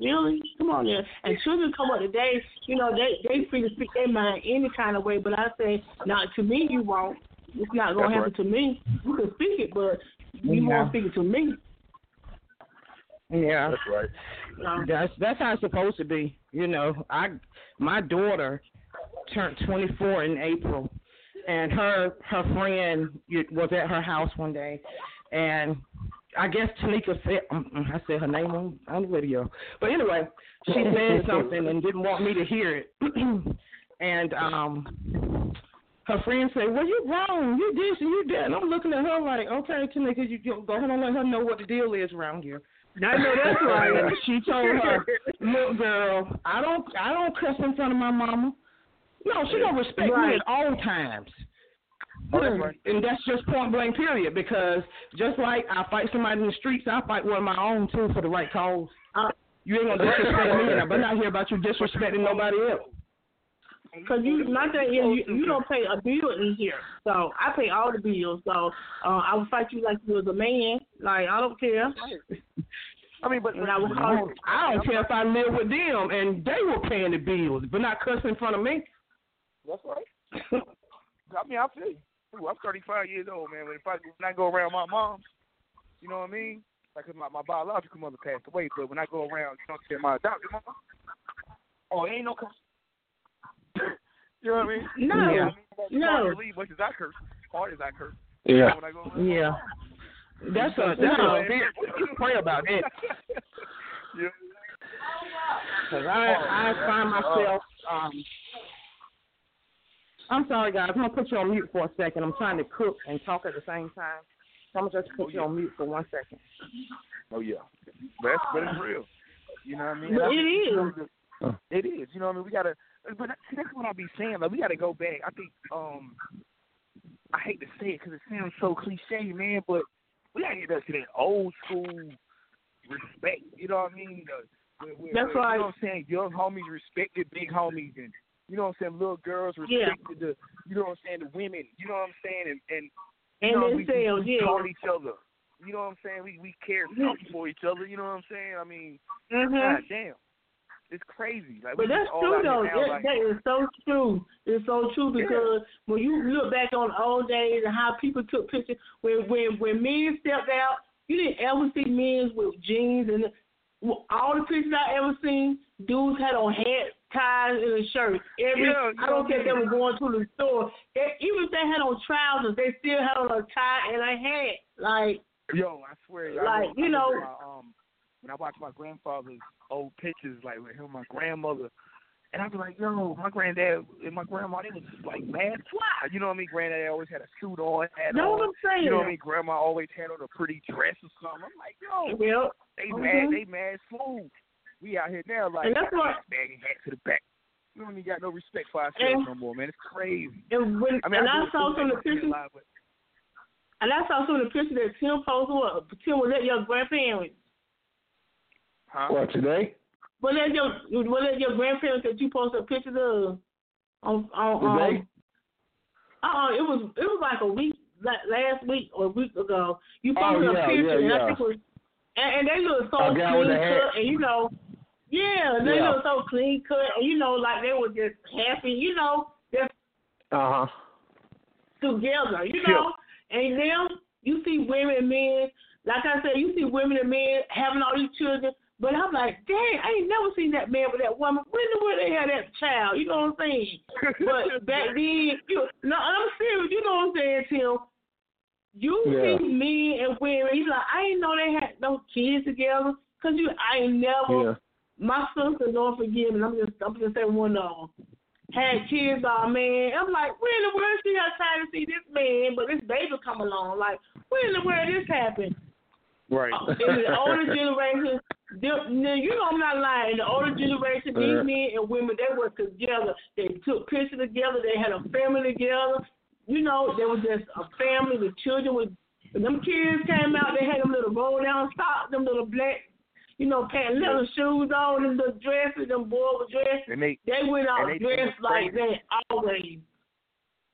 Really? Come on there. And children come up today, you know, they they free to speak their mind any kind of way, but I say, not to me you won't. It's not gonna That's happen to me. You can speak it, but you Yeah. won't speak it to me. Yeah. That's right. No. That's that's how it's supposed to be. You know, I my daughter turned 24 in April, and her her friend was at her house one day, and I guess Tanika said um, I said her name on on the video, but anyway, she said something and didn't want me to hear it, and um. Her friend said, "Well, you wrong. You this and you that." And I'm looking at her like, "Okay, Tanika, you you go ahead and let her know what the deal is around here." I know that's right. She told her, "Look, girl, I don't, I don't cuss in front of my mama. No, she gonna respect me at all times." Right. And that's just point blank, period. Because just like I fight somebody in the streets, I fight one of my own too for the right cause. Uh, You ain't gonna disrespect me, and I better not hear about you disrespecting nobody else. Cause you, my thing is, you, you don't pay a bill in here, so I pay all the bills. So uh, I would fight you like you was a man. Like I don't care. I mean, but And I would call. I don't care if I live with them and they were paying the bills, but not cussing in front of me. That's right. I mean, I feel you. Ooh, I'm 35 years old, man. When if I when I go around my mom, you know what I mean? Like 'cause my my biological mother passed away, but when I go around, you know, to my adopted mom, oh, ain't no curse. You know what I mean? No, I mean, no. hard to believe much as curse, hard as I curse. Yeah. When I Yeah. That's a that's No. a fear. Pray about it. yeah. Cause I I find myself um. I'm sorry, guys. I'm gonna put you on mute for a second. I'm trying to cook and talk at the same time. So I'm gonna just put you on mute for one second. Oh yeah, but that's but it's real. You know what I mean? But I it think is. it's- It is. You know what I mean? We gotta. But see, that's what I be saying. Like we gotta go back. I think. Um. I hate to say it because it sounds so cliche, man. But we gotta get back to that old school respect. You know what I mean? The, where, where, That's right. You know what I'm saying? Young homies respected big homies, and You know what I'm saying? Little girls Yeah. restricted to, you know what I'm saying, the women. You know what I'm saying? And and you And know, we, sell, we, yeah. call each other. You know what I'm saying? We we care something for each other. You know what I'm saying? I mean, Mhm. God damn, it's crazy. Like But that's true though. That, like, that is so true. It's so true because when you look back on old days and how people took pictures, when when when men stepped out, you didn't ever see men with jeans and all the pictures I ever seen, dudes had on hat ties and a shirt. Every Yeah, I don't care if they were going to the store. They, even if they had on trousers, they still had on a tie and a hat. Like Yo, I swear, I Like, look- you I know- my, um, when I watch my grandfather's old pictures, like with him, and my grandmother, and I be like, yo, my granddad and my grandma, they was just like mad fly. You know what I mean? Granddad always had a suit on, had know on. what I'm saying? You know what I mean? Grandma always had on a pretty dress or something. I'm like, yo, Well, they Mhm. mad, they mad smooth. We out here now like And that's what- bag and hat to the back. We don't even got no respect for ourselves And- no more, man. It's crazy. and when I mean, and I, I saw some of the they don't see it pictures. And I saw some of the pictures that Tim posted. What Tim was at your grandparents? Huh? What today? Was that your was that your grandparents that you posted pictures of? On on Today? um, uh it was it was like a week last week or a week ago. You Oh, posted yeah, a picture yeah, and I think was and, and they look so A guy with clean cut and you know yeah, they Yeah. look so clean cut and you know like they were just happy, you know, just Uh huh. together, you know. And now you see women and men, like I said, you see women and men having all these children. But I'm like, dang, I ain't never seen that man with that woman. When the world they had that child? You know what I'm saying? But back then, you no, I'm serious. You know what I'm saying, Tim? You Yeah. see men and women. He's like, I didn't know they had no kids together. Cause you, I ain't never. Yeah. My sister, don't forgive me. I'm just, I'm just saying one of them had kids, oh man. I'm like, when in the world she got time to see this man, but this baby come along? Like, when in the world this happened? Right. Oh, In the older generation, now, you know I'm not lying. In the older generation, these Yeah. men and women they were together. They took pictures together. They had a family together. You know, they was just a family. The children was. When them kids came out, they had them little roll down socks, them little black, you know, pant little shoes on, them little dresses, them boys were dressed. and they They went out they dressed like that always.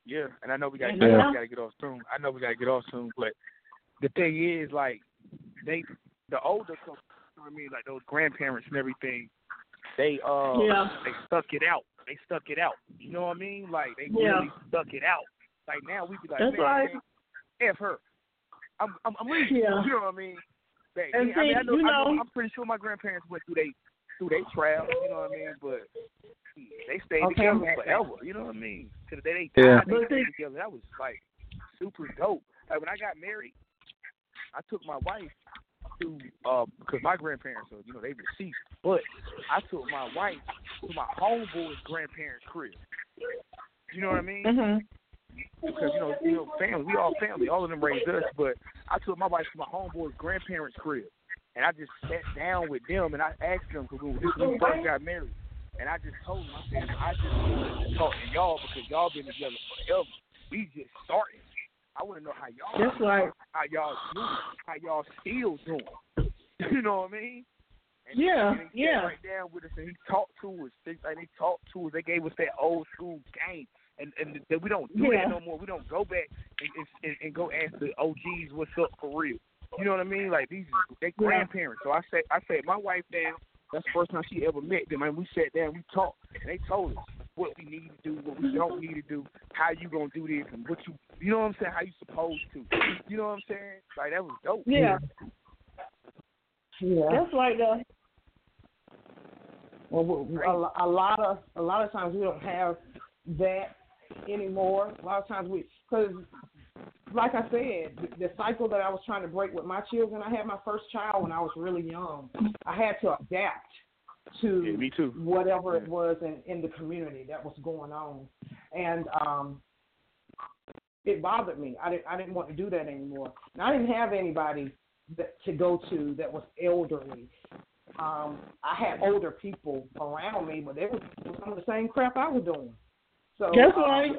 Yeah, and I know we got Yeah. we got to get off soon. I know we got to get off soon, but the thing is, like, they the older, co- you know what I mean, like those grandparents and everything, they uh, Yeah. they stuck it out. They stuck it out. You know what I mean? Like they Yeah. really stuck it out. Like now we be like, That's man, right. man, f her. I'm I'm, I'm leaving. Yeah. You know what I mean? They, And I mean, I see, know, you I know, know- I'm pretty sure my grandparents went through they through their trials. You know what I mean? But they stayed Okay. together forever. You know what I mean? To the day they Yeah. died, they But stayed together. That was like super dope. Like when I got married, I took my wife to uh because my grandparents are you know they deceased, but I took my wife to my homeboy's grandparents' crib. You know what I mean? Mhm. Because you know you know family, we all family. All of them raised us, but I took my wife to my homeboy's grandparents' crib, and I just sat down with them and I asked them because when we first got married. And I just told them, I said, I just want to talk to y'all because y'all been together forever. We just started. I want to know how y'all That's right. how y'all doing, how y'all still doing. You know what I mean? And Yeah, and he yeah. right down with us and he talked to us. They, like, they talked to us. They gave us that old school game. And and that we don't do Yeah. that no more. We don't go back and, and and go ask the OGs what's up for real. You know what I mean? Like these they grandparents. So I said I said my wife down. That's the first time she ever met them. And we sat down, we talked, and they told us what we need to do, what we don't need to do, how you gonna do this, and what you you know what I'm saying, how you supposed to. You know what I'm saying? Like that was dope. Yeah. Yeah. That's right though. Well, a, a lot of a lot of times we don't have that anymore. A lot of times we, because like I said, the, the cycle that I was trying to break with my children. I had my first child when I was really young. I had to adapt to Yeah, me too. whatever it was in, in the community that was going on, and um, it bothered me. I didn't I didn't want to do that anymore. And I didn't have anybody that, to go to that was elderly. Um, I had older people around me, but they were doing some of the same crap I was doing. So That's um, right.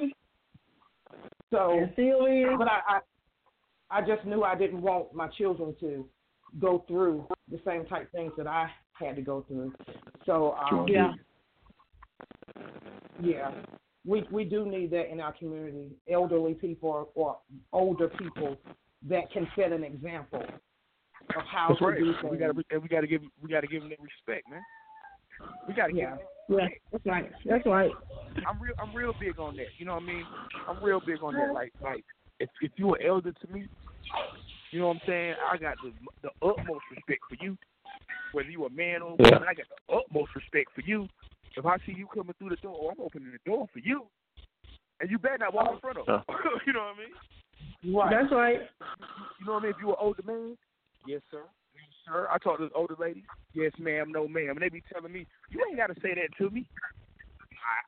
So, It still is. but I, I I just knew I didn't want my children to go through the same type things that I had to go through. So um, Yeah. Yeah, we we do need that in our community. Elderly people or older people that can set an example of how That's to right. do We things. gotta and we gotta give we gotta give them that respect, man. We gotta Yeah. give. Yeah, that's right. That's right. I'm real. I'm real big on that. You know what I mean? I'm real big on that. Like like if if you an elder to me, you know what I'm saying? I got the the utmost respect for you. Whether you a man or a woman, I got the utmost respect for you. If I see you coming through the door, oh, I'm opening the door for you. And you better not walk in front of me. you know what I mean? Right. That's right. You know what I mean? If you an older man, yes sir. Yes, sir. I talk to the older lady, yes ma'am, no ma'am. And they be telling me, You ain't gotta say that to me.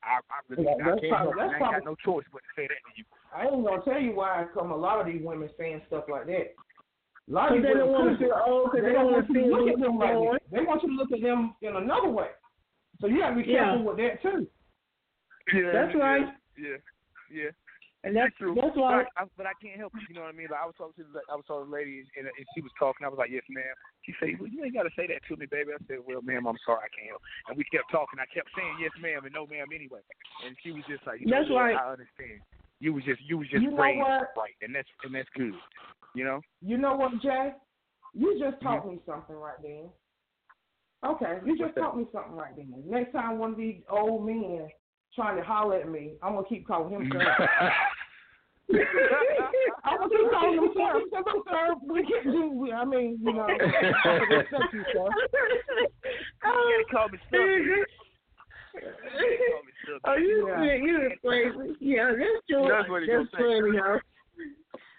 I I, I really Yeah, I can't probably- it. I that's ain't got no choice but to say that to you. I ain't gonna tell you why. I come a lot of these women saying stuff like that. A lot of Because they don't want to feel old. Because They they don't don't want want to you to look at them like bored. that. They want you to look at them in another way. So you gotta be Yeah. careful with that too. Yeah, That's yeah, right. Yeah, yeah. And that's true. that's why. But I, I, but I can't help it. You know what I mean? Like I was talking to the, I was talking to the lady and, and she was talking. I was like, "Yes, ma'am." She said, "Well, you ain't got to say that to me, baby." I said, "Well, ma'am, I'm sorry, I can't help." And we kept talking. I kept saying, "Yes, ma'am," and "No, ma'am," anyway. And she was just like, you That's know right. I understand. You was just you was just You know raised what? right, and that's and that's good. You know? You know what, Jay? You just Mm-hmm. taught me something right then. Okay, you just taught me something right then. Next time one of these old men trying to holler at me, I'm gonna keep calling him sir. I'm gonna keep calling him sir because I'm sir. We can't do. I mean, you know, I respect you, sir. You gotta call me stuff. You gotta call me stuff. Oh, you Yeah. yeah. you is crazy. Yeah, that's true. That's what he gonna That's say. funny, huh?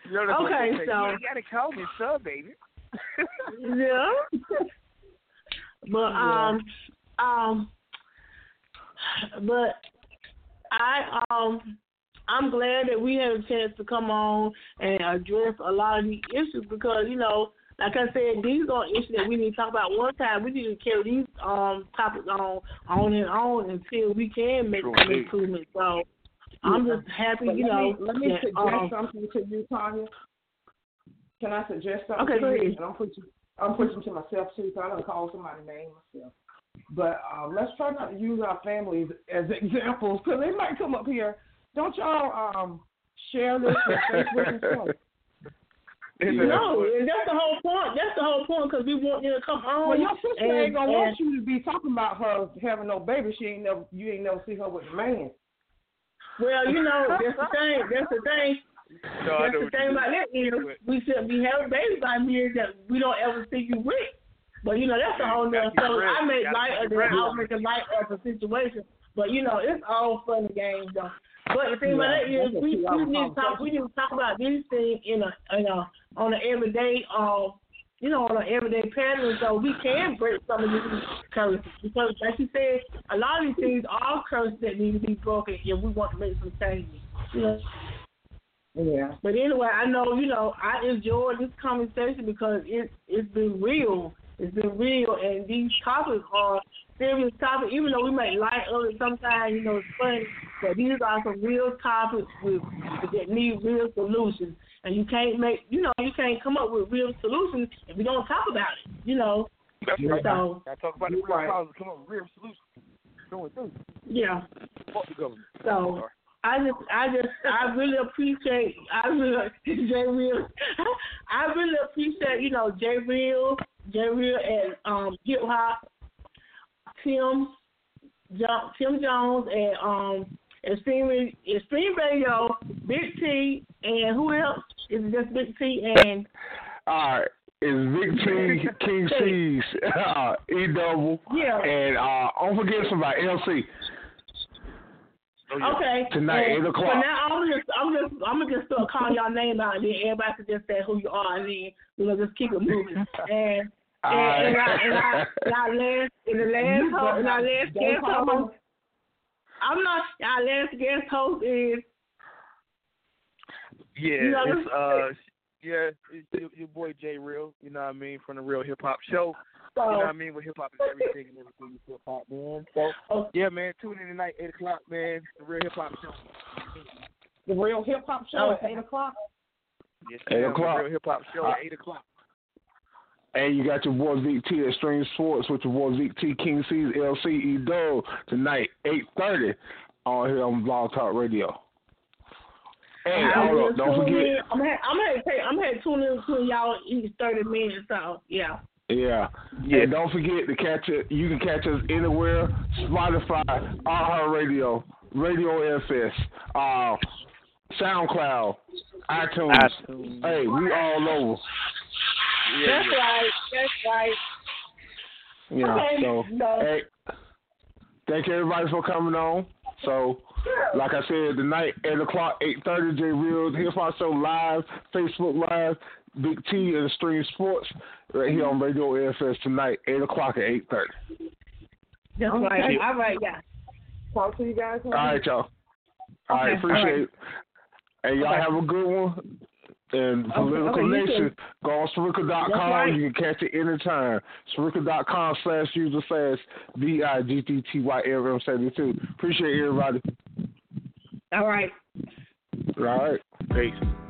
You know, Okay, say. so- you gotta call me sir, baby. Yeah. But um um but I um I'm glad that we had a chance to come on and address a lot of these issues because, you know, like I said, these are issues that we need to talk about one time. We need to carry these um topics on on and on until we can make True some improvements. So I'm just happy, But you let know. me, let me that, suggest um, something to you, Tanya. Can I suggest something Okay, to go you? And I'm preaching, I'm preaching to myself too, so I don't call somebody name myself. But um, let's try not to use our families as examples because they might come up here. Don't y'all um, share this with Facebook and stuff? No, and that's the whole point. That's the whole point because we want you to come on. Well, your sister and, ain't gonna and, want you to be talking about her having no baby. She ain't never, you ain't never see her with a man. Well, you know, that's the thing. That's the thing. No, that's know the thing about that is we should be having babies out here that we don't ever see you with. But you know, that's a whole nother Gotta keep story. it real. I make light of it the. I'll make a light of the situation. But you know, it's all fun and games though. But the thing about that Yeah, is that's we, we need to talk we need to talk about these things in a in a on an everyday um you know, on an everyday pattern so we can break some of these curses. Because like you said, a lot of these things are curses that need to be broken if we want to make some changes. You know. Yeah. But anyway, I know you know I enjoyed this conversation because it it's been real. It's been real, and these topics are serious topics. Even though we make light of it sometimes, you know it's funny, but these are some real topics with that need real solutions. And you can't make you know you can't come up with real solutions if you don't talk about it. You know. That's right. So I talk about the real Right. problems, come up with real solutions. Going through. yeah. Fuck the government. So I just, I just, I really appreciate, I really, J Real, I really appreciate, you know, J Real, J Real and um hip hop, Tim, jo- Tim Jones and um Extreme Extreme Radio, Big T, and who else? Is it just Big T and All right. It's Big T, King C's, uh, E double, yeah. and uh, don't forget somebody, LC. Okay. Tonight, and eight o'clock. So now I'm just, I'm just, I'm gonna just start calling y'all name out, and then everybody can just say who you are, and then we're gonna just keep it moving. And and, and, I, and, I, and our last, in the last, and our last guest I'm not. Our last guest host is Yeah, You know it's uh, yeah, it's your, your boy Jay Real. You know what I mean from the Real Hip Hop Show. so. You know what I mean? With hip hop is everything and everything is hip hop, man. So Oh. yeah, man, tune in tonight, eight o'clock, man. The Real Hip Hop Show. The real hip hop show at eight o'clock. Yes, Eight o'clock. The Real Hip Hop Show at eight o'clock. And you got your boy Big T, Extreme Sports, with your boy Big T, King C's, LC, E Dog, tonight, 8.30. on here on Blog Talk Radio. Hey, I'm hold up, don't forget. in. I'm gonna, I'm gonna, I'm gonna tune in to y'all each thirty minutes. So yeah. Yeah. Yeah. And don't forget to catch it. You can catch us anywhere: Spotify, iHeartRadio, Radio FS, uh, SoundCloud, iTunes. iTunes. Hey, we all over. That's right. That's right. Yeah. Okay, so no. hey, thank you everybody for coming on. So, like I said, tonight eight o'clock, eight thirty, J Real Hip Hop Show live, Facebook Live, Big T and Stream Sports, right here on Radio AFS tonight, eight o'clock at eight thirty. That's Okay. right. All right, yeah. Talk to you guys. All right, y'all. All right, Okay, appreciate all right. it. And y'all Okay. have a good one. And Political okay, Nation, too. go on Spreaker.com. Right. You can catch it anytime. Spreaker.com slash user slash B-I-G-T-T-Y-L-M 72. Appreciate everybody. All right. All right. Peace.